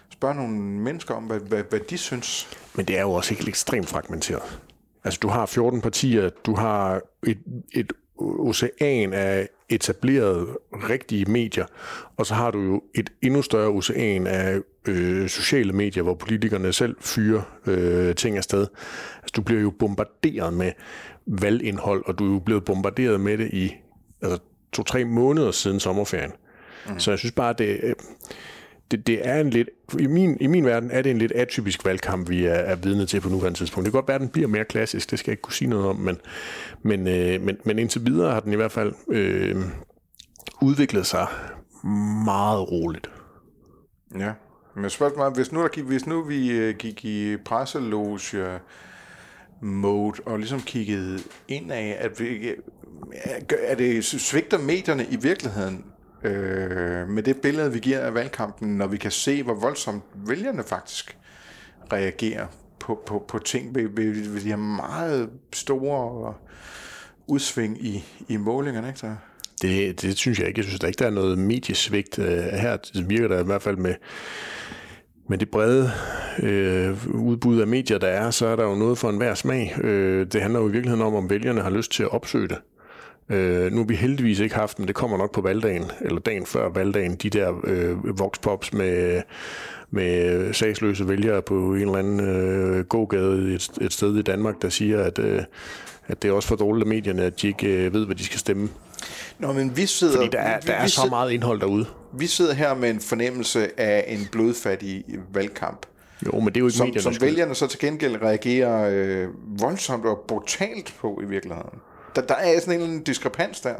spørge nogle mennesker om, hvad, hvad, hvad de synes. Men det er jo også helt ekstremt fragmenteret. Altså, du har 14 partier, du har et, et ocean af etablerede, rigtige medier, og så har du jo et endnu større ocean af øh, sociale medier, hvor politikerne selv fyrer øh, ting afsted. Altså, du bliver jo bombarderet med valgindhold, og du er jo blevet bombarderet med det i altså, to-tre måneder siden sommerferien. Mm. Så jeg synes bare, det, øh, det, det er en lidt, i min, i min verden er det en lidt atypisk valgkamp, vi er, er vidne til på nuværende tidspunkt. Det kan godt være, at den bliver mere klassisk, det skal jeg ikke kunne sige noget om, men, men, øh, men, men indtil videre har den i hvert fald øh, udviklet sig meget roligt. Ja, men spørgsmålet hvis nu, der gik, hvis nu vi øh, gik i presseloge mode og ligesom kiggede ind af, at vi, er det svigter medierne i virkeligheden øh, med det billede, vi giver af valgkampen, når vi kan se, hvor voldsomt vælgerne faktisk reagerer på, på, på ting ved, ved, ved de her meget store udsving i, i målingerne. Ikke? Så. Det, det synes jeg ikke. Jeg synes der ikke, der er noget mediesvigt øh, her. Det virker der i hvert fald med med det brede øh, udbud af medier, der er, så er der jo noget for enhver smag. Øh, det handler jo i virkeligheden om, om vælgerne har lyst til at opsøge det. Øh, nu har vi heldigvis ikke haft, men det kommer nok på valgdagen, eller dagen før valgdagen, de der øh, voxpops med, med sagsløse vælgere på en eller anden øh, gågade et, et sted i Danmark, der siger, at, øh, at det er også for dårligt af medierne, at de ikke øh, ved, hvad de skal stemme. Nå, men vi sidder... Fordi der er, der vi, er så sid- meget indhold derude. Vi sidder her med en fornemmelse af en blodfattig valgkamp. Jo, men det er jo ikke Som, mediernes som vælgerne så til gengæld reagerer øh, voldsomt og brutalt på i virkeligheden. Der, der er sådan en diskrepans der.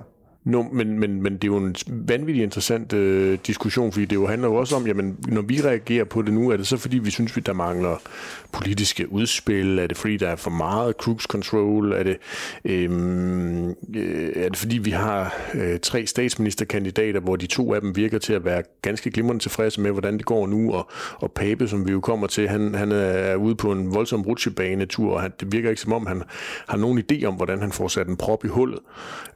No, men, men, men det er jo en vanvittig interessant øh, diskussion, fordi det jo handler jo også om, jamen, når vi reagerer på det nu, er det så fordi, vi synes, vi der mangler politiske udspil? Er det fordi, der er for meget cruise control? Er det, øhm, øh, er det fordi, vi har øh, tre statsministerkandidater, hvor de to af dem virker til at være ganske glimrende tilfredse med, hvordan det går nu, og, og Pape, som vi jo kommer til, han, han er ude på en voldsom rutsjebanetur, og han, det virker ikke som om, han har nogen idé om, hvordan han får sat en prop i hullet,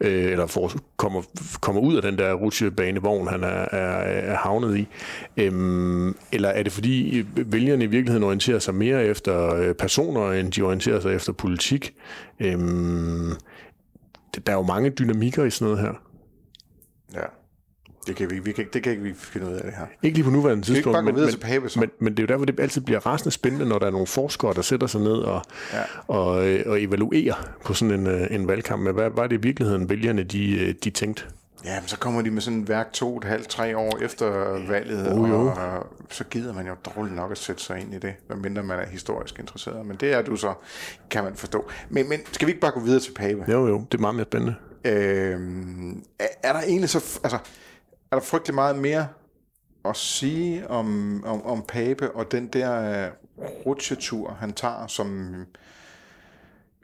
øh, eller får, kommer, kommer ud af den der rutsjebanevogn, han er, er, er havnet i. Øhm, eller er det fordi, vælgerne i virkeligheden orienterer sig mere efter øh, personer, end de orienterer sig efter politik? Øhm, der er jo mange dynamikker i sådan noget her. Ja. Det kan vi, vi kan, det kan ikke vi finde ud af det her. Ikke lige på nuværende vi ikke tidspunkt, bare men, videre men, til Pape men, men det er jo derfor, det altid bliver rasende spændende, når der er nogle forskere, der sætter sig ned og, Ja. og, øh, og evaluerer på sådan en, øh, en valgkamp. Men hvad var det i virkeligheden, vælgerne de, øh, de tænkte? Ja, men så kommer de med sådan et værk to, et halvt, tre år efter valget, Jo, jo. og så gider man jo dårligt nok at sætte sig ind i det, medmindre man er historisk interesseret. Men det er du så, kan man forstå. Men, men skal vi ikke bare gå videre til Pape? Jo, jo, det er meget mere spændende. Øhm, er, er der egentlig så, altså, er der frygtelig meget mere at sige om, om, om Pape og den der uh, rutsjetur, han tager, som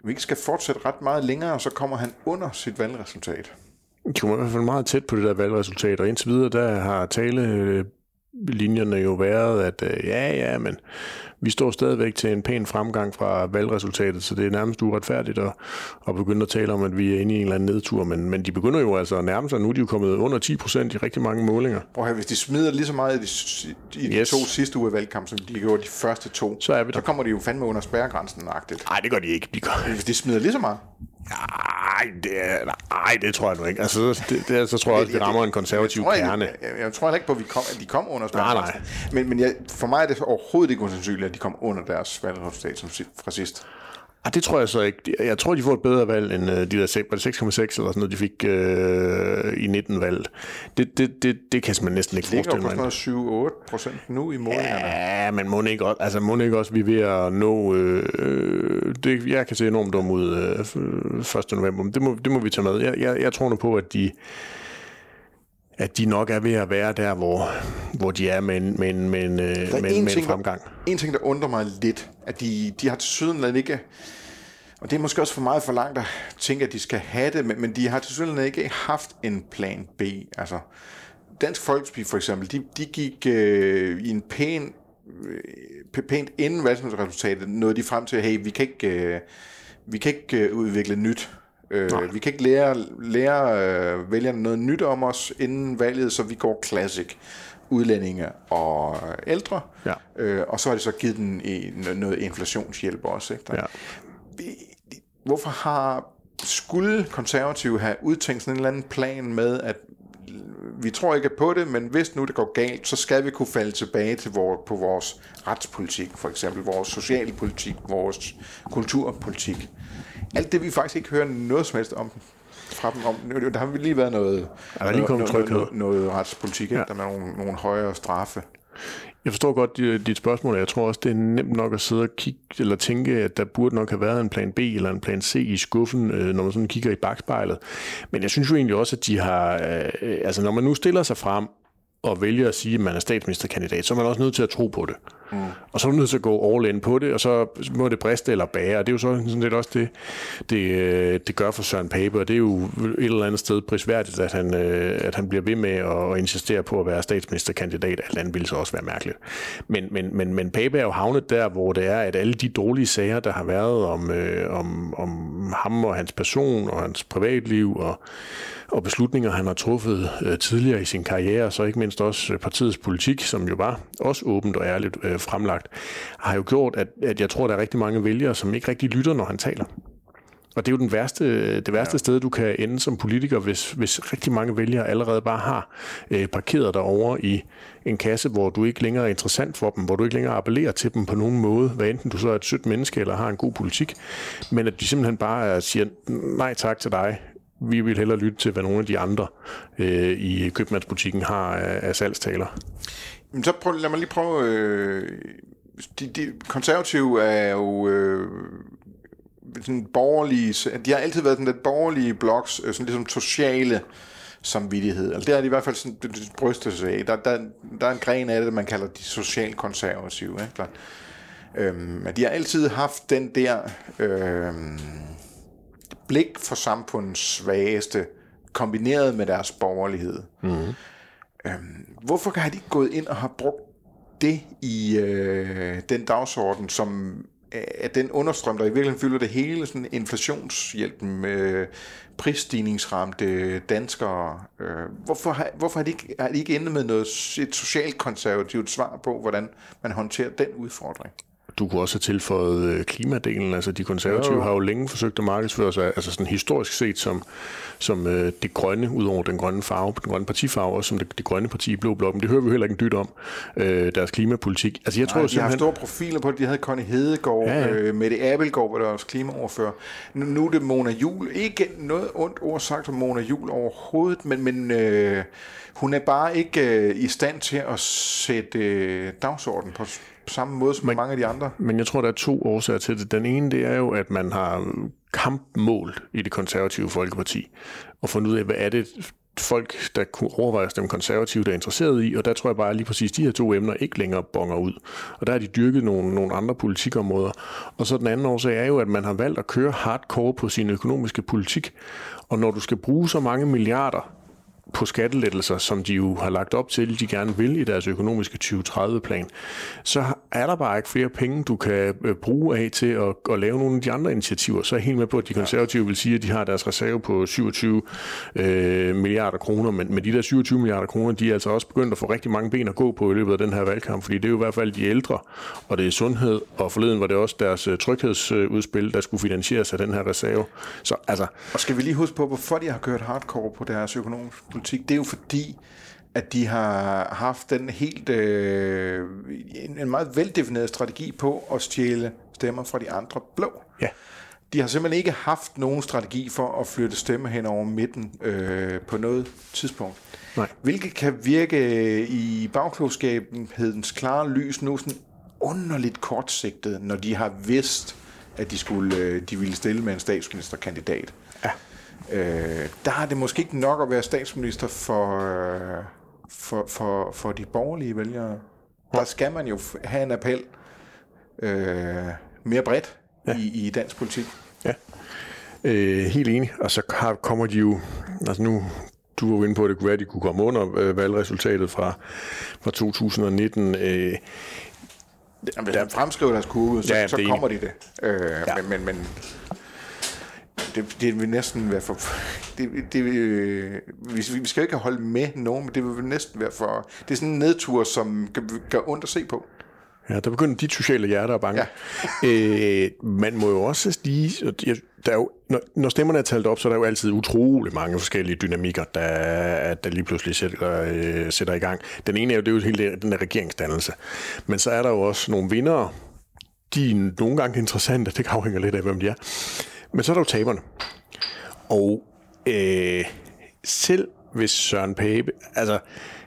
vi ikke skal fortsætte ret meget længere, og så kommer han under sit valgresultat. De kommer i hvert fald meget tæt på det der valgresultat, og indtil videre, der har tale linjerne jo været, at øh, ja, ja, men vi står stadigvæk til en pæn fremgang fra valgresultatet, så det er nærmest uretfærdigt at, at begynde at tale om, at vi er inde i en eller anden nedtur, men, men de begynder jo altså at nærme sig, nu er de jo kommet under 10 procent i rigtig mange målinger. Prøv høre, hvis de smider lige så meget i de, i de Yes. to sidste uge af valgkamp, som de gjorde de første to, Så er vi der. så kommer de jo fandme under spærregrænsen-agtigt. Nej, det gør de ikke. De gør... Hvis de smider lige så meget. Nej, det, nej, det tror jeg nu ikke. Altså, det, det, så tror jeg også, vi rammer en konservativ jeg tror, kerne. Jeg, jeg, jeg tror heller ikke på, at, vi kom, at de kom under Nej, spærregrænsen. Men, men jeg, for mig er det overhovedet ikke usandsynligt, at de kom under deres valgresultat som fra sidst. Ah, det tror jeg så ikke. Jeg tror, de får et bedre valg end øh, de der sek- var det 6,6 eller sådan noget, de fik øh, i 19 valg. Det, det, det, det kan simpelthen næsten ikke Det ligger forestille jo på mig. sådan noget 7-8 procent nu i målingerne. Ja, men må ikke også, altså må ikke også, vi er ved at nå, øh, øh, det, jeg kan se enormt dum ud øh, 1. november, men det må, det må vi tage med. Jeg, jeg, jeg tror nu på, at de, at de nok er ved at være der, hvor, hvor de er med en, med en, med en, øh, med, med en en ting, fremgang. Der, en ting, der undrer mig lidt, at de, de har til sydenland ikke... Og det er måske også for meget for langt at tænke, at de skal have det, men, men de har til sydenland ikke haft en plan B. Altså, Dansk Folkeparti for eksempel, de, de gik øh, i en pæn, øh, pænt inden valgsresultatet, nåede de frem til, hey, vi kan ikke, øh, vi kan ikke øh, udvikle nyt. Øh, vi kan ikke lære, lære øh, vælgerne noget nyt om os inden valget, så vi går classic udlændinge og ældre. Ja. Øh, og så har de så givet den i noget inflationshjælp også. Ikke? Ja. Hvorfor har skulle konservative have udtænkt sådan en eller anden plan med, at vi tror ikke på det, men hvis nu det går galt, så skal vi kunne falde tilbage til vor, på vores retspolitik, for eksempel vores socialpolitik, vores kulturpolitik. Alt det, vi faktisk ikke hører noget som helst om fra dem om. Der har vi lige været noget, der er lige kommet noget, tryghed. noget, noget retspolitik, ja. Ja. der med nogle, nogle højere straffe. Jeg forstår godt dit, dit spørgsmål, og jeg tror også, det er nemt nok at sidde og kigge, eller tænke, at der burde nok have været en plan B eller en plan C i skuffen, øh, når man sådan kigger i bagspejlet. Men jeg synes jo egentlig også, at de har, øh, altså når man nu stiller sig frem og vælger at sige, at man er statsministerkandidat, så er man også nødt til at tro på det. Mm. Og så er du nødt til at gå all in på det, og så må det briste eller bære. Og det er jo så sådan lidt også det, det, øh, det gør for Søren Pape, og det er jo et eller andet sted prisværdigt, at han, øh, at han bliver ved med at insistere på at være statsministerkandidat. Alt andet ville så også være mærkeligt. Men, men, men, men Pape er jo havnet der, hvor det er, at alle de dårlige sager, der har været om, øh, om, om ham og hans person og hans privatliv og og beslutninger, han har truffet øh, tidligere i sin karriere, så ikke mindst også partiets politik, som jo var også åbent og ærligt øh, øh, fremlagt, har jo gjort, at, at jeg tror, der er rigtig mange vælgere, som ikke rigtig lytter, når han taler. Og det er jo den værste, det værste ja. sted, du kan ende som politiker, hvis, hvis rigtig mange vælgere allerede bare har øh, parkeret dig over i en kasse, hvor du ikke længere er interessant for dem, hvor du ikke længere appellerer til dem på nogen måde, hvad enten du så er et sødt menneske eller har en god politik, men at de simpelthen bare siger nej tak til dig, vi vil hellere lytte til, hvad nogle af de andre øh, i købmandsbutikken har af, af salgstaler. Men så prøv, lad mig lige prøve... Øh, de, de konservative er jo... Øh, sådan borgerlige, de har altid været sådan lidt borgerlige bloks, øh, sådan ligesom sociale samvittighed. Altså, det er de i hvert fald sådan, bryster sig af. Der, der, der er en gren af det, man kalder de socialkonservative. Ikke? Klar. Øhm, men de har altid haft den der øhm, blik for samfundets svageste, kombineret med deres borgerlighed. Mm-hmm. Øhm, hvorfor har de ikke gået ind og har brugt det i øh, den dagsorden, som er den understrøm, der i virkeligheden fylder det hele, sådan inflationshjælpen med prisstigningsramte danskere. Øh, hvorfor har, hvorfor har, de ikke, har de ikke endet med noget, et socialt konservativt svar på, hvordan man håndterer den udfordring? Du kunne også have tilføjet øh, klimadelen. Altså, de konservative jo. har jo længe forsøgt at markedsføre sig, altså sådan historisk set, som, som øh, det grønne, udover den grønne farve, den grønne partifarve, og som det, det grønne parti i Blå Blok. Men det hører vi heller ikke dyt om, øh, deres klimapolitik. Altså, jeg Nej, tror, de simpelthen... har store profiler på det. De havde Connie Hedegaard, ja, ja. øh, Mette Abelgaard, hvor der var klimaoverfører. Nu, nu er det Mona Jul. Ikke noget ondt ord sagt om Mona Jul overhovedet, men, men øh, hun er bare ikke øh, i stand til at sætte øh, dagsordenen på på samme måde som men, mange af de andre. Men jeg tror, der er to årsager til det. Den ene, det er jo, at man har kampmål i det konservative Folkeparti, og fundet ud af, hvad er det folk, der kunne overveje stemme konservative, der er interesseret i, og der tror jeg bare, at lige præcis de her to emner ikke længere bonger ud. Og der har de dyrket nogle, nogle andre politikområder. Og så den anden årsag er jo, at man har valgt at køre hardcore på sin økonomiske politik, og når du skal bruge så mange milliarder på skattelettelser, som de jo har lagt op til, de gerne vil i deres økonomiske 2030-plan, så er der bare ikke flere penge, du kan øh, bruge af til at, at lave nogle af de andre initiativer. Så er jeg helt med på, at de konservative vil sige, at de har deres reserve på 27 øh, milliarder kroner, men med de der 27 milliarder kroner, de er altså også begyndt at få rigtig mange ben at gå på i løbet af den her valgkamp, fordi det er jo i hvert fald de ældre, og det er sundhed, og forleden var det også deres øh, tryghedsudspil, der skulle finansieres af den her reserve. Så altså... Og skal vi lige huske på, hvorfor de har kørt hardcore på deres økonomiske politik, det er jo fordi, at de har haft den helt øh, en, en meget veldefineret strategi på at stjæle stemmer fra de andre blå. Ja. De har simpelthen ikke haft nogen strategi for at flytte stemmer hen over midten øh, på noget tidspunkt. Nej. Hvilket kan virke i bagklogskabens klare lys nu sådan underligt kortsigtet, når de har vidst, at de, skulle, øh, de ville stille med en statsministerkandidat. Øh, der er det måske ikke nok at være statsminister for, øh, for, for, for de borgerlige vælgere. Der skal man jo have en appel øh, mere bredt ja. i, i dansk politik. Ja, øh, helt enig. Og så har, kommer de jo, altså nu, du var jo inde på, at det kunne være, at de kunne komme under øh, valgresultatet fra, fra 2019. Øh, Jamen, hvis man fremskriver deres kurve, så, ja, så kommer de det. Øh, ja. men, men, men det, det vil næsten være for... Det, det, øh, vi, vi skal ikke holde med nogen, men det vil næsten være for... Det er sådan en nedtur, som gør ondt at se på. Ja, der begynder dit sociale hjerte at banke. Ja. øh, man må jo også lige... Der er jo, når, når stemmerne er talt op, så er der jo altid utrolig mange forskellige dynamikker, der, der lige pludselig sætter, øh, sætter i gang. Den ene er jo, det er jo hele den der regeringsdannelse. Men så er der jo også nogle vinder. De er nogle gange interessante, det afhænger lidt af, hvem de er. Men så er der jo taberne. Og øh, selv hvis Søren Pape, altså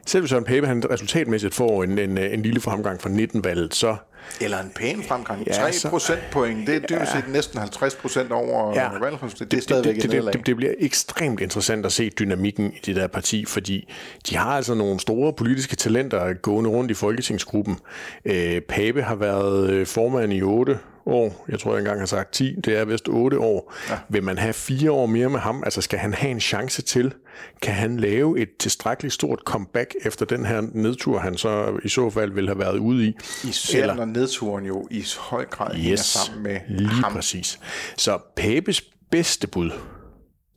selv hvis Søren Pape han resultatmæssigt får en, en, en lille fremgang fra 19-valget, så eller en pæn fremgang. Ja, 3 så, procentpoint, det er dybest ja, set næsten 50 procent over ja, valgresultatet. Det, det er stadigvæk det, det, det, det bliver ekstremt interessant at se dynamikken i det der parti, fordi de har altså nogle store politiske talenter gående rundt i folketingsgruppen. Øh, Pape har været øh, formand i 8 år, jeg tror jeg engang har sagt 10, det er vist 8 år. Ja. Vil man have fire år mere med ham? Altså skal han have en chance til? Kan han lave et tilstrækkeligt stort comeback efter den her nedtur, han så i så fald ville have været ude i? Især Eller, når nedturen jo i høj grad yes, hænger sammen med lige ham. præcis. Så Pabes bedste bud,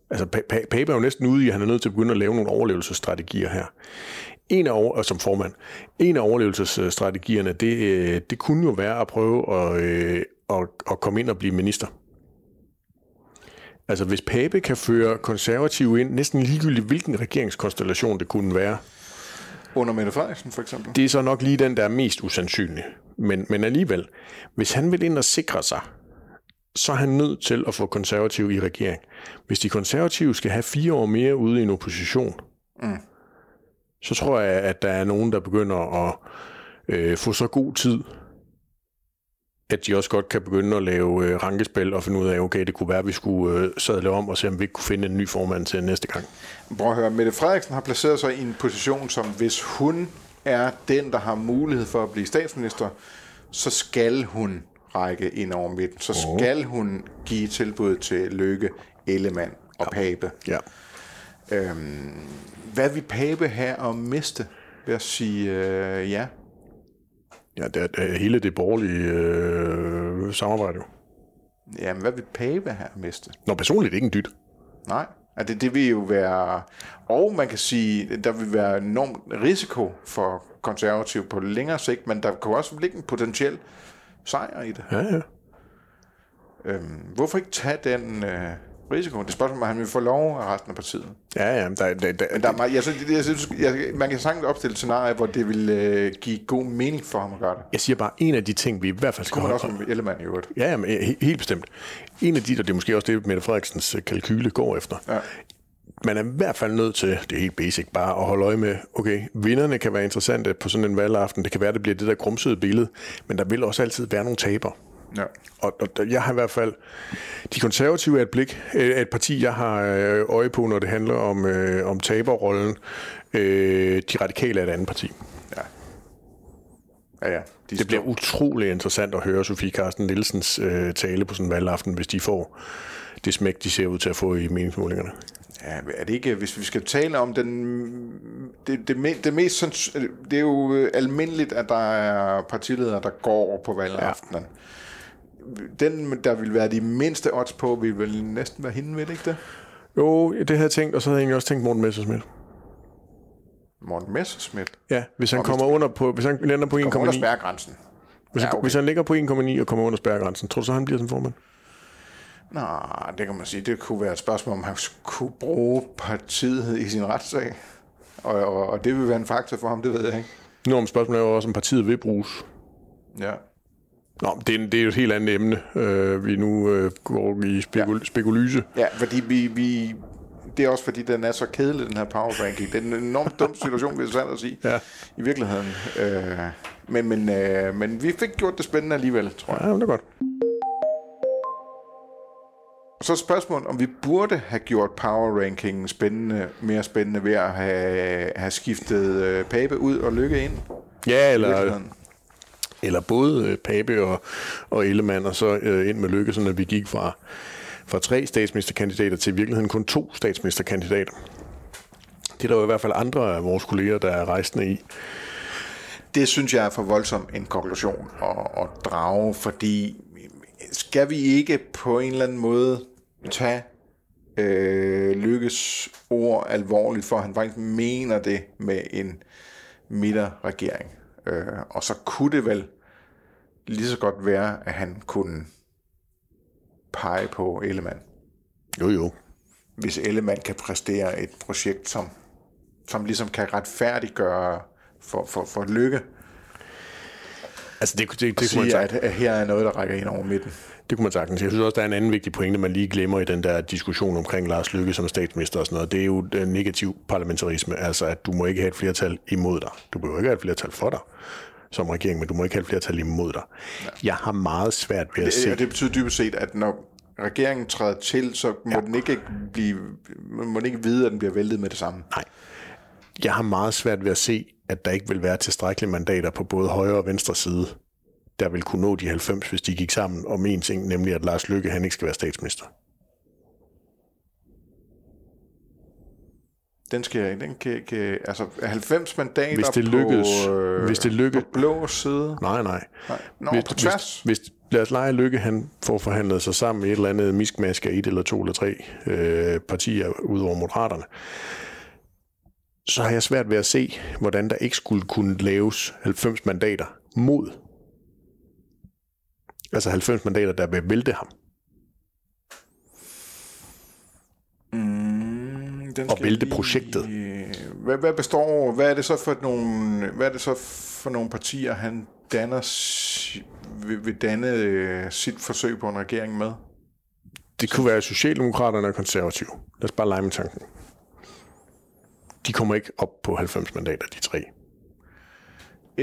altså Pape er jo næsten ude i, at han er nødt til at begynde at lave nogle overlevelsesstrategier her. en af over, som formand, en af overlevelsesstrategierne, det, øh, det kunne jo være at prøve at, øh, at, at komme ind og blive minister. Altså hvis Pape kan føre konservative ind, næsten ligegyldigt hvilken regeringskonstellation det kunne være, Under Mette Frederiksen, for eksempel. det er så nok lige den, der er mest usandsynlig. Men, men alligevel, hvis han vil ind og sikre sig, så er han nødt til at få konservative i regering. Hvis de konservative skal have fire år mere ude i en opposition, mm. så tror jeg, at der er nogen, der begynder at øh, få så god tid, at de også godt kan begynde at lave øh, rankespil og finde ud af, okay, det kunne være, at vi skulle øh, sadle om og se, om vi ikke kunne finde en ny formand til næste gang. Prøv at høre, Mette Frederiksen har placeret sig i en position, som hvis hun er den, der har mulighed for at blive statsminister, så skal hun række ind over midten. Så skal hun give tilbud til Løkke, Ellemann og Pape. Ja. Øhm, hvad vil Pape have at miste ved at sige øh, ja? Ja, det er, det er hele det borgerlige øh, samarbejde. jo. Jamen, hvad vil Pape have at miste? Nå, personligt ikke en dyt. Nej. at det, det vil jo være... Og man kan sige, der vil være enorm risiko for konservativ på længere sigt, men der kan også ligge en potentiel sejr i det. Ja, ja. Øhm, hvorfor ikke tage den øh, risiko? Det er spørgsmålet, om han vil få lov af resten af partiet. Ja, ja. Der, der, der, Men der er meget, jeg, synes, det, jeg synes, jeg, man kan sagtens opstille scenarie, hvor det vil øh, give god mening for ham at gøre det. jeg siger bare, en af de ting, vi i hvert fald skal Kunne man også med Ellemann i øvrigt. Ja, jamen, he- helt bestemt. En af de, og det er måske også det, Mette Frederiksens øh, kalkyle går efter. Ja. Man er i hvert fald nødt til, det er helt basic, bare at holde øje med, okay, vinderne kan være interessante på sådan en valgaften. Det kan være, det bliver det der grumsede billede, men der vil også altid være nogle taber. Ja. Og, og jeg har i hvert fald... De konservative er et, blik, øh, er et parti, jeg har øh, øje på, når det handler om, øh, om taberrollen. Øh, de radikale er et andet parti. Ja. Ja, ja. De Det bliver utrolig interessant at høre Sofie Carsten Nielsens øh, tale på sådan en valgaften, hvis de får det smæk, de ser ud til at få i meningsmålingerne. Ja, er det ikke, hvis vi skal tale om den, det, det, det mest, sands- det er jo øh, almindeligt, at der er partiledere, der går på valgaftenen. Den, der vil være de mindste odds på, vil vel næsten være hende, ved ikke det? Jo, det havde jeg tænkt, og så havde jeg egentlig også tænkt Morten Messersmith. Morten Messerschmidt. Ja, hvis han Og hvis kommer under på, hvis han lander på 1,9, Kommer under spærregrænsen. hvis, han, Ja, okay. hvis han ligger på 1,9 og kommer under spærregrænsen, tror du så, han bliver som formand? Nej, det kan man sige. Det kunne være et spørgsmål, om han kunne bruge partiet i sin retssag. Og, og, og det vil være en faktor for ham, det ved jeg ikke. Nu om spørgsmålet er jo også, om partiet vil bruges. Ja. Nå, det er, det er jo et helt andet emne, øh, vi nu øh, går i spekul- ja. spekulyse. Ja, fordi vi, vi, det er også fordi, den er så kedelig, den her power ranking. Det er en enormt dum situation, vil jeg sandt at sige. Ja. I virkeligheden. Øh, men, men, øh, men vi fik gjort det spændende alligevel, tror jeg. Ja, det er godt. Og så er spørgsmålet, om vi burde have gjort power rankingen spændende, mere spændende ved at have, have skiftet øh, Pape ud og Lykke ind. Ja, eller eller både øh, Pape og, og Ellemann, og så øh, ind med Lykke, sådan at vi gik fra, fra tre statsministerkandidater til i virkeligheden kun to statsministerkandidater. Det er der jo i hvert fald andre af vores kolleger, der er rejsende i. Det synes jeg er for voldsom en konklusion at, at drage, fordi skal vi ikke på en eller anden måde tage øh, Lykkes ord alvorligt, for han faktisk mener det med en midterregering. Øh, og så kunne det vel lige så godt være, at han kunne pege på Ellemann. Jo, jo. Hvis Ellemann kan præstere et projekt, som, som ligesom kan retfærdiggøre for, for, for lykke, Altså, det, det, det, det sige, at, at her er noget, der rækker ind over midten. Det kunne man sagtens. Jeg synes også, der er en anden vigtig pointe, man lige glemmer i den der diskussion omkring Lars Lykke som statsminister og sådan noget. Det er jo den negativ parlamentarisme, altså at du må ikke have et flertal imod dig. Du behøver ikke have et flertal for dig som regering, men du må ikke have et flertal imod dig. Jeg har meget svært ved at se... Det, det betyder dybest set, at når regeringen træder til, så må ja. den ikke blive, må den ikke vide, at den bliver væltet med det samme. Nej. Jeg har meget svært ved at se, at der ikke vil være tilstrækkelige mandater på både højre og venstre side, der vil kunne nå de 90, hvis de gik sammen om en ting, nemlig at Lars Lykke han ikke skal være statsminister. Den skal, den kan, kan altså 90 mandater Hvis det på, lykkes- øh, hvis det lykke- på blå side. Nej, nej. Nej. Nå, hvis, på tværs. Hvis, hvis lad os lege Lykke, han får forhandlet sig sammen med et eller andet miskmask af et eller to eller tre øh, partier ud over moderaterne. så har jeg svært ved at se, hvordan der ikke skulle kunne laves 90 mandater mod. Altså 90 mandater, der vil vælte ham. Mm, den Og vælte lige- projektet. Hvad, hvad består, hvad er det så for nogle, hvad er det så for nogle partier, han danner, vil, vil danne øh, sit forsøg på en regering med? Det kunne være Socialdemokraterne og Konservative. Lad os bare lege med tanken. De kommer ikke op på 90 mandater, de tre.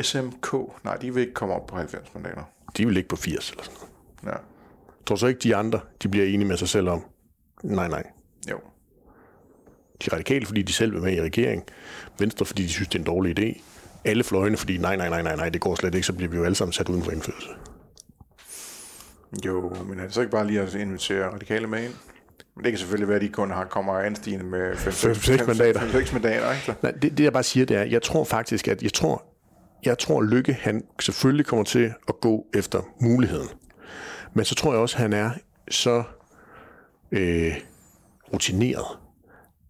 SMK, nej, de vil ikke komme op på 90 mandater. De vil ligge på 80 eller sådan noget. Ja, Tror så ikke, de andre de bliver enige med sig selv om? Nej, nej. jo. De radikale, fordi de selv vil med i regering. Venstre, fordi de synes, det er en dårlig idé. Alle fløjene, fordi nej, nej, nej, nej, nej, det går slet ikke, så bliver vi jo alle sammen sat uden for indflydelse. Jo, men er det så ikke bare lige at invitere radikale med ind? Men det kan selvfølgelig være, at de kun har, kommer anstigende med 5-6 mandater. 5-6 mandater, ikke? Nej, det, det jeg bare siger, det er, jeg tror faktisk, at jeg tror, jeg tror, Lykke, han selvfølgelig kommer til at gå efter muligheden. Men så tror jeg også, at han er så øh, rutineret,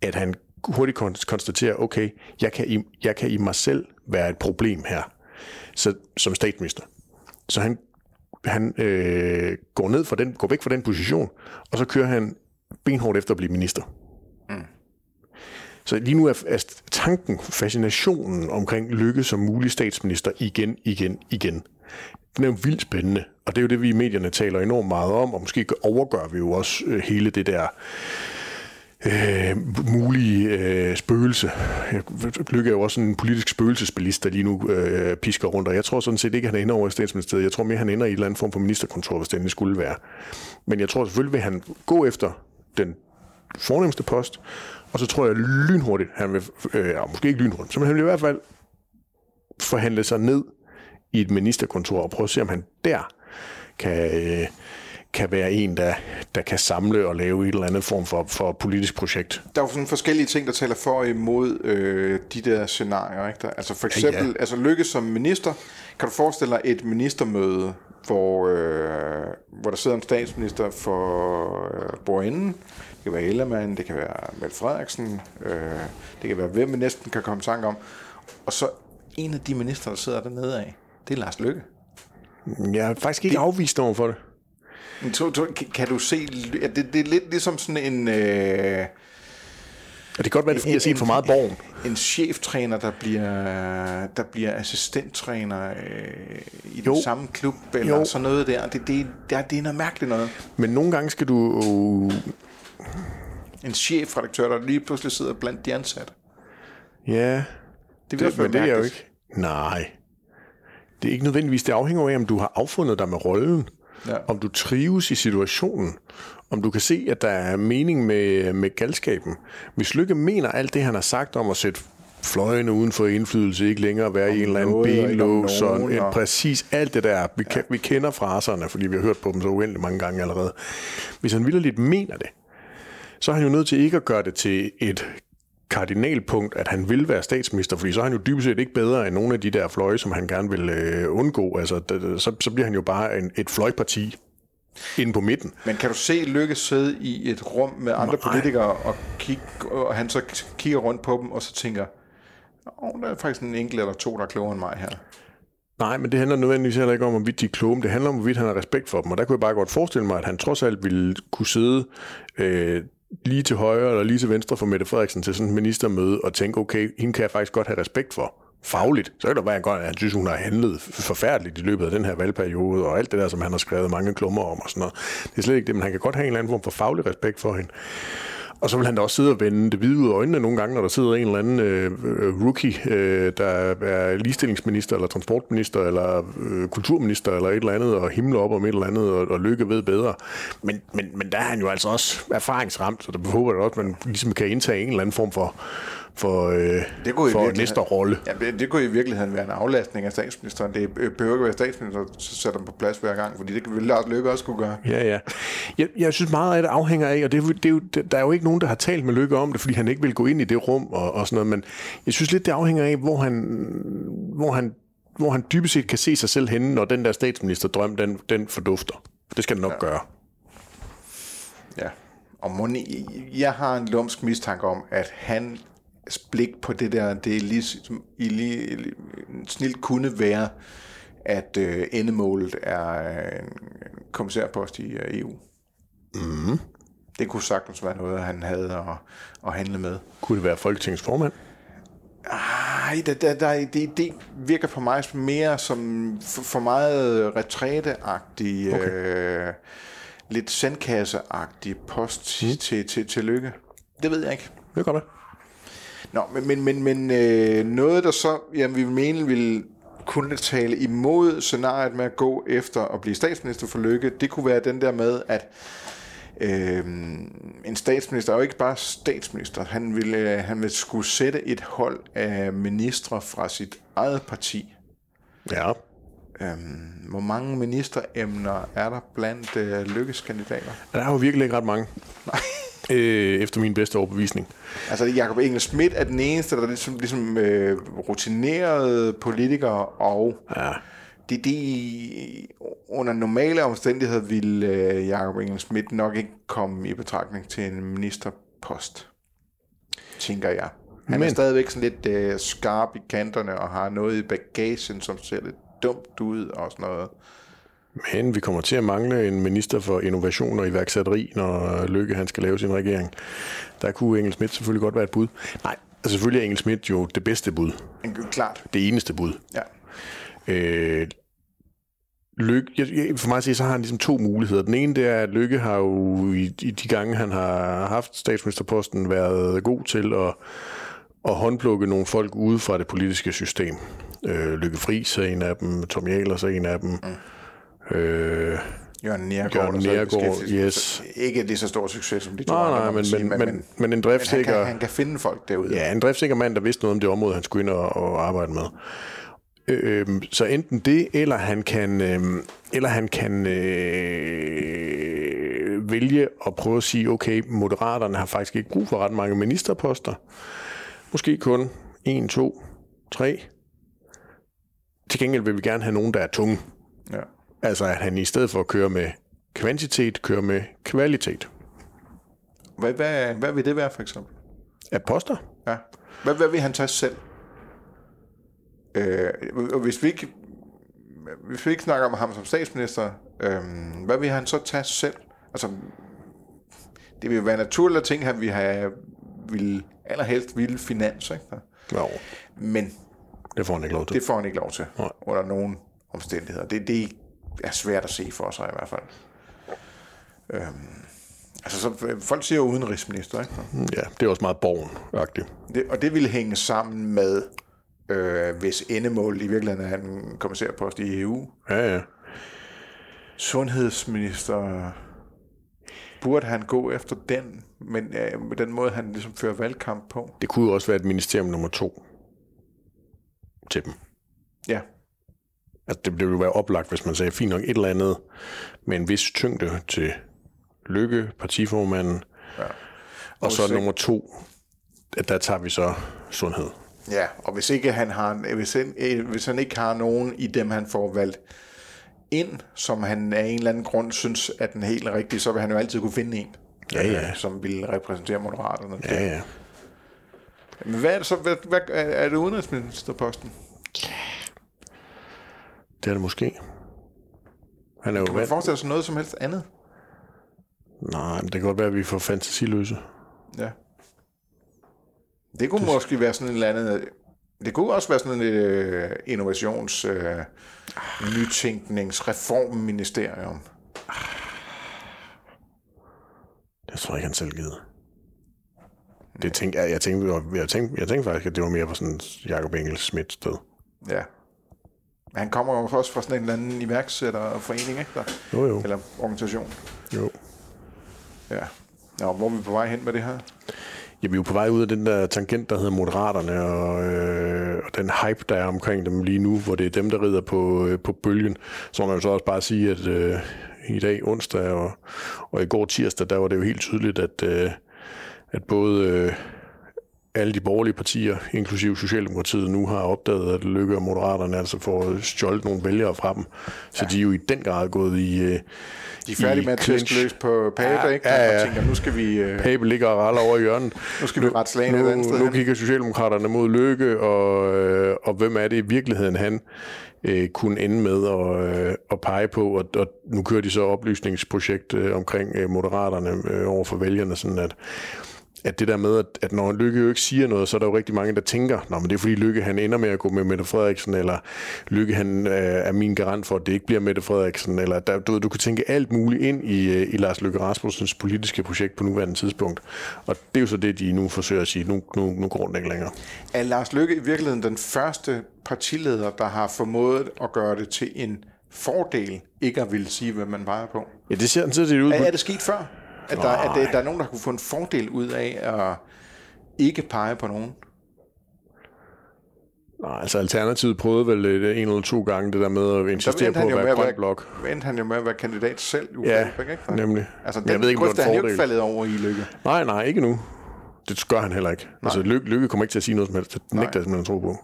at han hurtigt kon- konstaterer, okay, jeg kan, i, jeg kan i mig selv være et problem her, så, som statsminister. Så han, han øh, går, ned fra den, går væk fra den position, og så kører han benhårdt efter at blive minister. Så lige nu er, er tanken, fascinationen omkring Lykke som mulig statsminister igen, igen, igen. Den er jo vildt spændende, og det er jo det, vi i medierne taler enormt meget om, og måske overgør vi jo også øh, hele det der øh, mulige øh, spøgelse. Lykke er jo også en politisk spøgelsesbilist, der lige nu øh, pisker rundt, og jeg tror sådan set ikke, at han ender over i statsministeriet. Jeg tror mere, han ender i en eller anden form for ministerkontor, hvis det endelig skulle være. Men jeg tror selvfølgelig, vil han gå efter den fornemmeste post, og så tror jeg lynhurtigt, han vil, øh, ja, måske ikke lynhurtigt, så han vil i hvert fald forhandle sig ned i et ministerkontor og prøve at se, om han der kan, øh, kan være en, der, der kan samle og lave et eller andet form for, for politisk projekt. Der er jo sådan forskellige ting, der taler for og imod øh, de der scenarier. Ikke? Der, altså for eksempel, ja. altså Lykke som minister, kan du forestille dig et ministermøde, hvor, øh, hvor der sidder en statsminister for øh, bordenden. Det kan være Ellemann, det kan være Mette Frederiksen, øh, det kan være hvem man næsten kan komme i tanke om. Og så en af de minister, der sidder dernede af, det er Lars Lykke. Jeg er faktisk ikke afvist over for det. To, to, kan, du se, at det, det er lidt ligesom sådan en... Øh, Og det kan godt være, det er, fordi jeg har set for meget borgen. en cheftræner, der bliver, der bliver assistenttræner øh, i Jo. den samme klub, eller Jo. sådan noget der. Det, det, det, det er noget mærkeligt noget. Men nogle gange skal du... En chefredaktør, der lige pludselig sidder blandt de ansatte. Ja, Det, det, men det er jeg jo ikke. Nej. Det er ikke nødvendigvis. Det afhænger af, om du har affundet dig med rollen. Ja. Om du trives i situationen. Om du kan se, at der er mening med, med galskaben. Hvis Lykke mener alt det, han har sagt om at sætte fløjene uden for indflydelse, ikke længere være i en eller anden om benlås, og en- og- præcis alt det der. Vi, kan, vi kender fraserne, fordi vi har hørt på dem så uendelig mange gange allerede. Hvis han vildt mener det, så er han jo nødt til ikke at gøre det til et kardinalpunkt, at han vil være statsminister, fordi så er han jo dybest set ikke bedre end nogle af de der fløje, som han gerne vil øh, undgå. Altså, så, så bliver han jo bare en, et fløjparti inde på midten. Men kan du se Lykke sidde i et rum med andre Nej. politikere, og, kigge, og han så kigger rundt på dem, og så tænker, oh, der er faktisk en enkelt eller to, der er klogere end mig her. Nej, men det handler nødvendigvis heller ikke om, hvorvidt de er kloge, men det handler om, hvorvidt han har respekt for dem. Og der kunne jeg bare godt forestille mig, at han trods alt ville kunne sidde øh, lige til højre eller lige til venstre for Mette Frederiksen til sådan et ministermøde og tænke, okay, hende kan jeg faktisk godt have respekt for. Fagligt. Så kan det være godt, at han synes, hun har handlet forfærdeligt i løbet af den her valgperiode, og alt det der, som han har skrevet mange klummer om og sådan noget. Det er slet ikke det, men han kan godt have en eller anden form for faglig respekt for hende. Og så vil han da også sidde og vende det hvide ud af øjnene nogle gange, når der sidder en eller anden øh, øh, rookie, øh, der er ligestillingsminister, eller transportminister, eller øh, kulturminister, eller et eller andet, og himler op om et eller andet, og, og lykke ved bedre. Men, men, men der er han jo altså også erfaringsramt, så der håber jeg også, at man ligesom kan indtage en eller anden form for, for, øh, Det kunne i for næste rolle. Ja, det, det kunne i virkeligheden være en aflastning af statsministeren. Det behøver ikke være statsministeren, der sætter dem på plads hver gang, fordi det kan vel Lars Løkke også kunne gøre. Ja, ja. Jeg, jeg synes meget af det afhænger af, og det, det det, der er jo ikke nogen, der har talt med Lykke om det, fordi han ikke vil gå ind i det rum og, og sådan noget, men jeg synes lidt, det afhænger af, hvor han, hvor han, hvor han dybest set kan se sig selv henne, når den der statsministerdrøm, den, den fordufter. Det skal den nok ja. gøre. Ja. Og Moni, jeg har en lumsk mistanke om, at han blik på det der, det er ligesom, i lige, snilt kunne være, at øh, endemålet er en kommissærpost i øh, EU. Mm. Det kunne sagtens være noget, han havde at, at handle med. Kunne det være Folketingets formand? Ej, der, der, der, det, det virker for mig mere som for, for meget retræteagtig, okay. øh, lidt sandkasseagtig post mm. til, til, til lykke. Det ved jeg ikke. Det kan godt Nå, men, men, men, men øh, noget, der så, jamen, vi mener, vil kunne tale imod scenariet med at gå efter at blive statsminister for Lykke, det kunne være den der med, at øh, en statsminister er jo ikke bare statsminister. Han ville, øh, han ville skulle sætte et hold af ministre fra sit eget parti. Ja. Øhm, hvor mange ministeremner er der blandt øh, lykkeskandidater? Der er jo virkelig ikke ret mange. Nej. Øh, efter min bedste overbevisning. Altså, Jacob Engel Schmidt er den eneste, der er ligesom, ligesom øh, rutinerede politikere, og Ja. det, de, under normale omstændigheder ville øh, Jacob Engel Schmidt nok ikke komme i betragtning til en ministerpost, tænker jeg. Han Men. er stadigvæk sådan lidt øh, skarp i kanterne og har noget i bagagen, som ser lidt dumt ud og sådan noget. Men vi kommer til at mangle en minister for innovation og iværksætteri, når Lykke han skal lave sin regering. Der kunne Engel Schmidt selvfølgelig godt være et bud. Nej, altså selvfølgelig er Engel Schmidt jo det bedste bud. Klart, Det eneste bud. ja. Øh, Lykke, jeg, for mig at se, så har han ligesom to muligheder. Den ene, det er, at Lykke har jo i, i de gange, han har haft statsministerposten, været god til at, at håndplukke nogle folk ude fra det politiske system. Øh, Lykke Friis er en af dem, Tom Ahlers er en af dem. Mm. Øh, Jørgen Niergaard. Jørgen så beskæftiger- yes. Ikke lige så stor succes som de to nej, andre, nej, men, sige, men, men, men, men en han, driftsikker... kan, han kan finde folk derude. Ja, en driftsikker mand, der vidste noget om det område, han skulle ind og, og arbejde med. Øhm, så enten det, eller han kan, øhm, eller han kan øh, vælge at prøve at sige, okay, moderaterne har faktisk ikke brug for ret mange ministerposter. Måske kun en, to, tre. Til gengæld vil vi gerne have nogen, der er tunge. Ja. Altså at han i stedet for at køre med kvantitet, kører med kvalitet. Hvad, hvad, hvad vil det være, for eksempel? Af poster? Ja. Hvad, hvad vil han tage selv? Øh, og hvis vi ikke hvis vi ikke snakker om ham som statsminister, øh, hvad vil han så tage selv? Altså, det vil være naturligt at ting, han vil have, vil, allerhelst ville finans, ikke? Jo, Men det får han ikke lov til. det får han ikke lov til, Nej. under nogen omstændigheder. Det, det er svært at se for sig i hvert fald. Øhm, altså, så, folk siger jo udenrigsminister, ikke? Ja, det er også meget borgen-agtigt. Det, og det ville hænge sammen med, øh, hvis endemålet i virkeligheden er en kommissærpost i EU. Ja, ja. Sundhedsminister, burde han gå efter den, men øh, med den måde, han ligesom fører valgkamp på? Det kunne jo også være et ministerium nummer to til dem. Ja, Altså, det ville jo være oplagt, hvis man sagde, fint nok et eller andet med en vis tyngde til Lykke, partiformanden, ja. og så ikke- nummer to, at der tager vi så sundhed. ja. og hvis ikke han har, hvis han, øh, hvis han ikke har nogen i dem, han får valgt ind, som han af en eller anden grund synes er den helt rigtige, så vil han jo altid kunne finde en, Ja, ja. øh, som vil repræsentere Moderaterne. Ja, ja. Men hvad er det så? Hvad, hvad, er det udenrigsministerposten? Det er det måske. Han er jo Kan man forestille sig noget som helst andet? Nej, men det kan godt være, at vi får fantasiløse. Ja. Det kunne det... måske være sådan en eller anden... Det kunne også være sådan et øh, innovations... Øh, nytænkningsreformministerium. Det tror jeg ikke, han selv gider. Det tænkte, jeg, jeg, tænkte, jeg, tænkte, jeg tænkte faktisk, at det var mere på sådan Jacob Engels Schmidt sted. Ja. Han kommer jo også fra sådan en eller anden iværksætterforening, ikke der? Jo, jo. Eller organisation. jo. Ja. Nå, hvor er vi på vej hen med det her? Ja, vi er jo på vej ud af den der tangent, der hedder Moderaterne, og, øh, og den hype, der er omkring dem lige nu, hvor det er dem, der rider på, øh, på bølgen. Så må man jo så også bare sige, at øh, i dag onsdag og, og i går tirsdag, der var det jo helt tydeligt, at, øh, at både øh, alle de borgerlige partier, inklusive Socialdemokratiet, nu har opdaget, at Lykke og Moderaterne altså får stjålet nogle vælgere fra dem. Så ja. de er jo i den grad gået i øh, De er færdige med at løs på Pape, Ja, ikke? ja, ja. Og tænker, nu skal vi, øh, Pape ligger og raller over i hjørnet. nu skal vi rette slagene et andet Nu, sted nu hen. kigger Socialdemokraterne mod Lykke, og, øh, og hvem er det i virkeligheden, han øh, kunne ende med at, øh, at pege på, og, og nu kører de så oplysningsprojekt øh, omkring øh, Moderaterne øh, over for vælgerne, sådan at at det der med, at, at når Lykke jo ikke siger noget, så er der jo rigtig mange, der tænker, Nå, men det er fordi Lykke han ender med at gå med Mette Frederiksen, eller Lykke han øh, er min garant for, at det ikke bliver Mette Frederiksen, eller der, du, ved, du kan tænke alt muligt ind i, øh, i Lars Løkke Rasmussens politiske projekt på nuværende tidspunkt. Og det er jo så det, de nu forsøger at sige, nu, nu, nu går den ikke længere. Er Lars Løkke i virkeligheden den første partileder, der har formået at gøre det til en fordel, ikke at ville sige, hvad man vejer på? Ja, det ser sådan set ud Er, er det sket før? At der, at der, der er nogen, der kunne få en fordel ud af at ikke pege på nogen? Nej, altså Alternativet prøvede vel øh, en eller to gange det der med at insistere på at være grøn blok. endte han jo med at være kandidat selv. Uffe Ja, ikke? nemlig. Altså, den jeg ved ikke, om det er han jo faldet over i lykke. Nej, nej, ikke nu. Det gør han heller ikke. Altså, Lykke, Lykke kommer ikke til at sige noget som helst. Det nægter jeg simpelthen at tro på.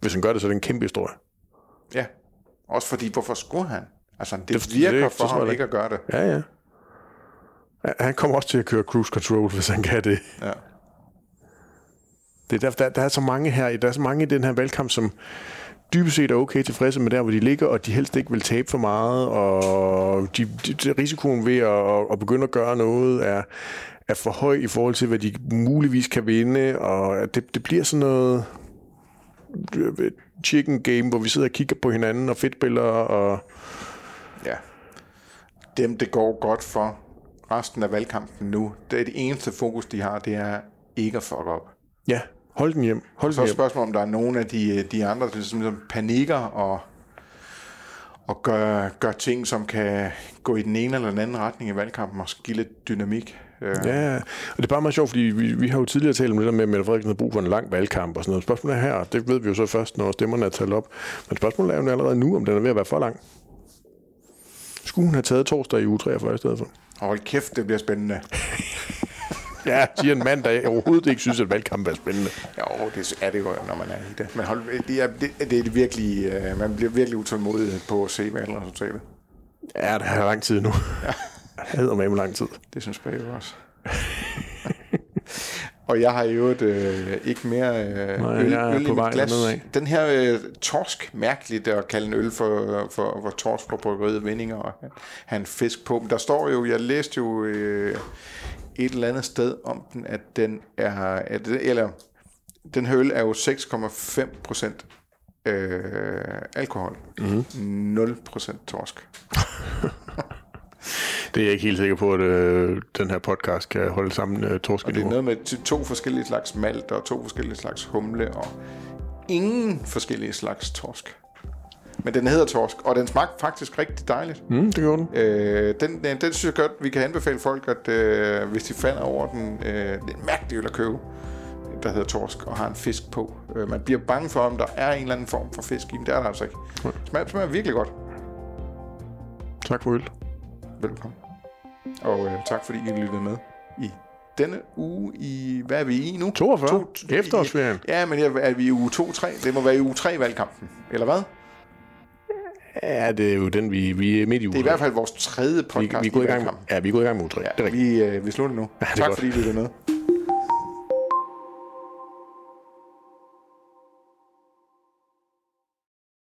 Hvis han gør det, så er det en kæmpe historie. Ja. Også fordi, hvorfor skulle han? Altså, det, Det- det virker det det, for ham ikke at gøre det. Ja, ja. Han kommer også til at køre cruise control, hvis han kan det. Ja. Det er derfor, der, der er så mange her, der er så mange i den her valgkamp, som dybest set er okay tilfredse med der, hvor de ligger, og de helst ikke vil tabe for meget, og de, de, de, risikoen ved at, at begynde at gøre noget er, er for høj i forhold til, hvad de muligvis kan vinde, og det, det bliver sådan noget øh, chicken game, hvor vi sidder og kigger på hinanden og fedtspiller, og ja. Dem, det går godt for resten af valgkampen nu, det er det eneste fokus, de har, det er ikke at fuck op. ja, hold den hjem. Hold Så den er spørgsmålet, om der er nogle af de, de andre, der ligesom, ligesom panikker og, og gør, gør ting, som kan gå i den ene eller den anden retning i valgkampen og give lidt dynamik. Øh, Ja, og det er bare meget sjovt, fordi vi, vi har jo tidligere talt om det der med, at Mette Frederiksen har brug for en lang valgkamp og sådan noget. Spørgsmålet er her, det ved vi jo så først, når stemmerne er talt op. Men spørgsmålet er jo allerede nu, om den er ved at være for lang. Skulle hun have taget torsdag i uge 43 i stedet for? Hold kæft, det bliver spændende. Ja, siger en mand, der overhovedet ikke synes, at valgkamp er spændende. Jo, det er det jo, når man er i det. Men hold, det, er, det, det er det virkelig, øh, man bliver virkelig utålmodig på at se valgresultatet. Ja, det er lang tid nu. Ja. Jeg hedder med lang tid. Det synes jeg også. Og jeg har jo et, øh, ikke mere øh, Nej, øl, jeg øl på i mit glas. dernedad. Den her øh, torsk, mærkeligt at kalde en øl for, for, for torsk fra bryggeriet Vindinger og en fisk på. Men der står jo, jeg læste jo øh, et eller andet sted om den, at den er, at, eller den her øl er jo 6,5 procent øh, alkohol. Mm. 0 procent torsk. Det er jeg ikke helt sikker på, at øh, den her podcast kan holde sammen øh, torsken Og det er noget med to forskellige slags malt og to forskellige slags humle og ingen forskellige slags torsk. Men den hedder torsk, og den smagte faktisk rigtig dejligt. Mm, det gjorde den. Øh, den, den, den synes jeg godt, vi kan anbefale folk, at øh, hvis de falder over den, øh, det er en mærkelig øl at købe, der hedder torsk, og har en fisk på. Øh, man bliver bange for, om der er en eller anden form for fisk i den. Det er der altså ikke. Smager, smager virkelig godt. Tak for øl. Velkommen. Og øh, tak fordi I lyttede med i denne uge i... Hvad er vi i nu? 42. Efterårsferien. Ja, men jeg- er vi i uge 2-3? Det må være i uge 3 valgkampen. Eller hvad? Ja, det er jo den, vi, vi er midt i ugen. Det er i hvert fald vores tredje vi, podcast vi, er gået i gang med, valgkampen. ja, vi er gået i gang med uge 3. Ja, det er rigtigt. vi, øh, vi slutter nu. er tak godt. fordi I lyttede med.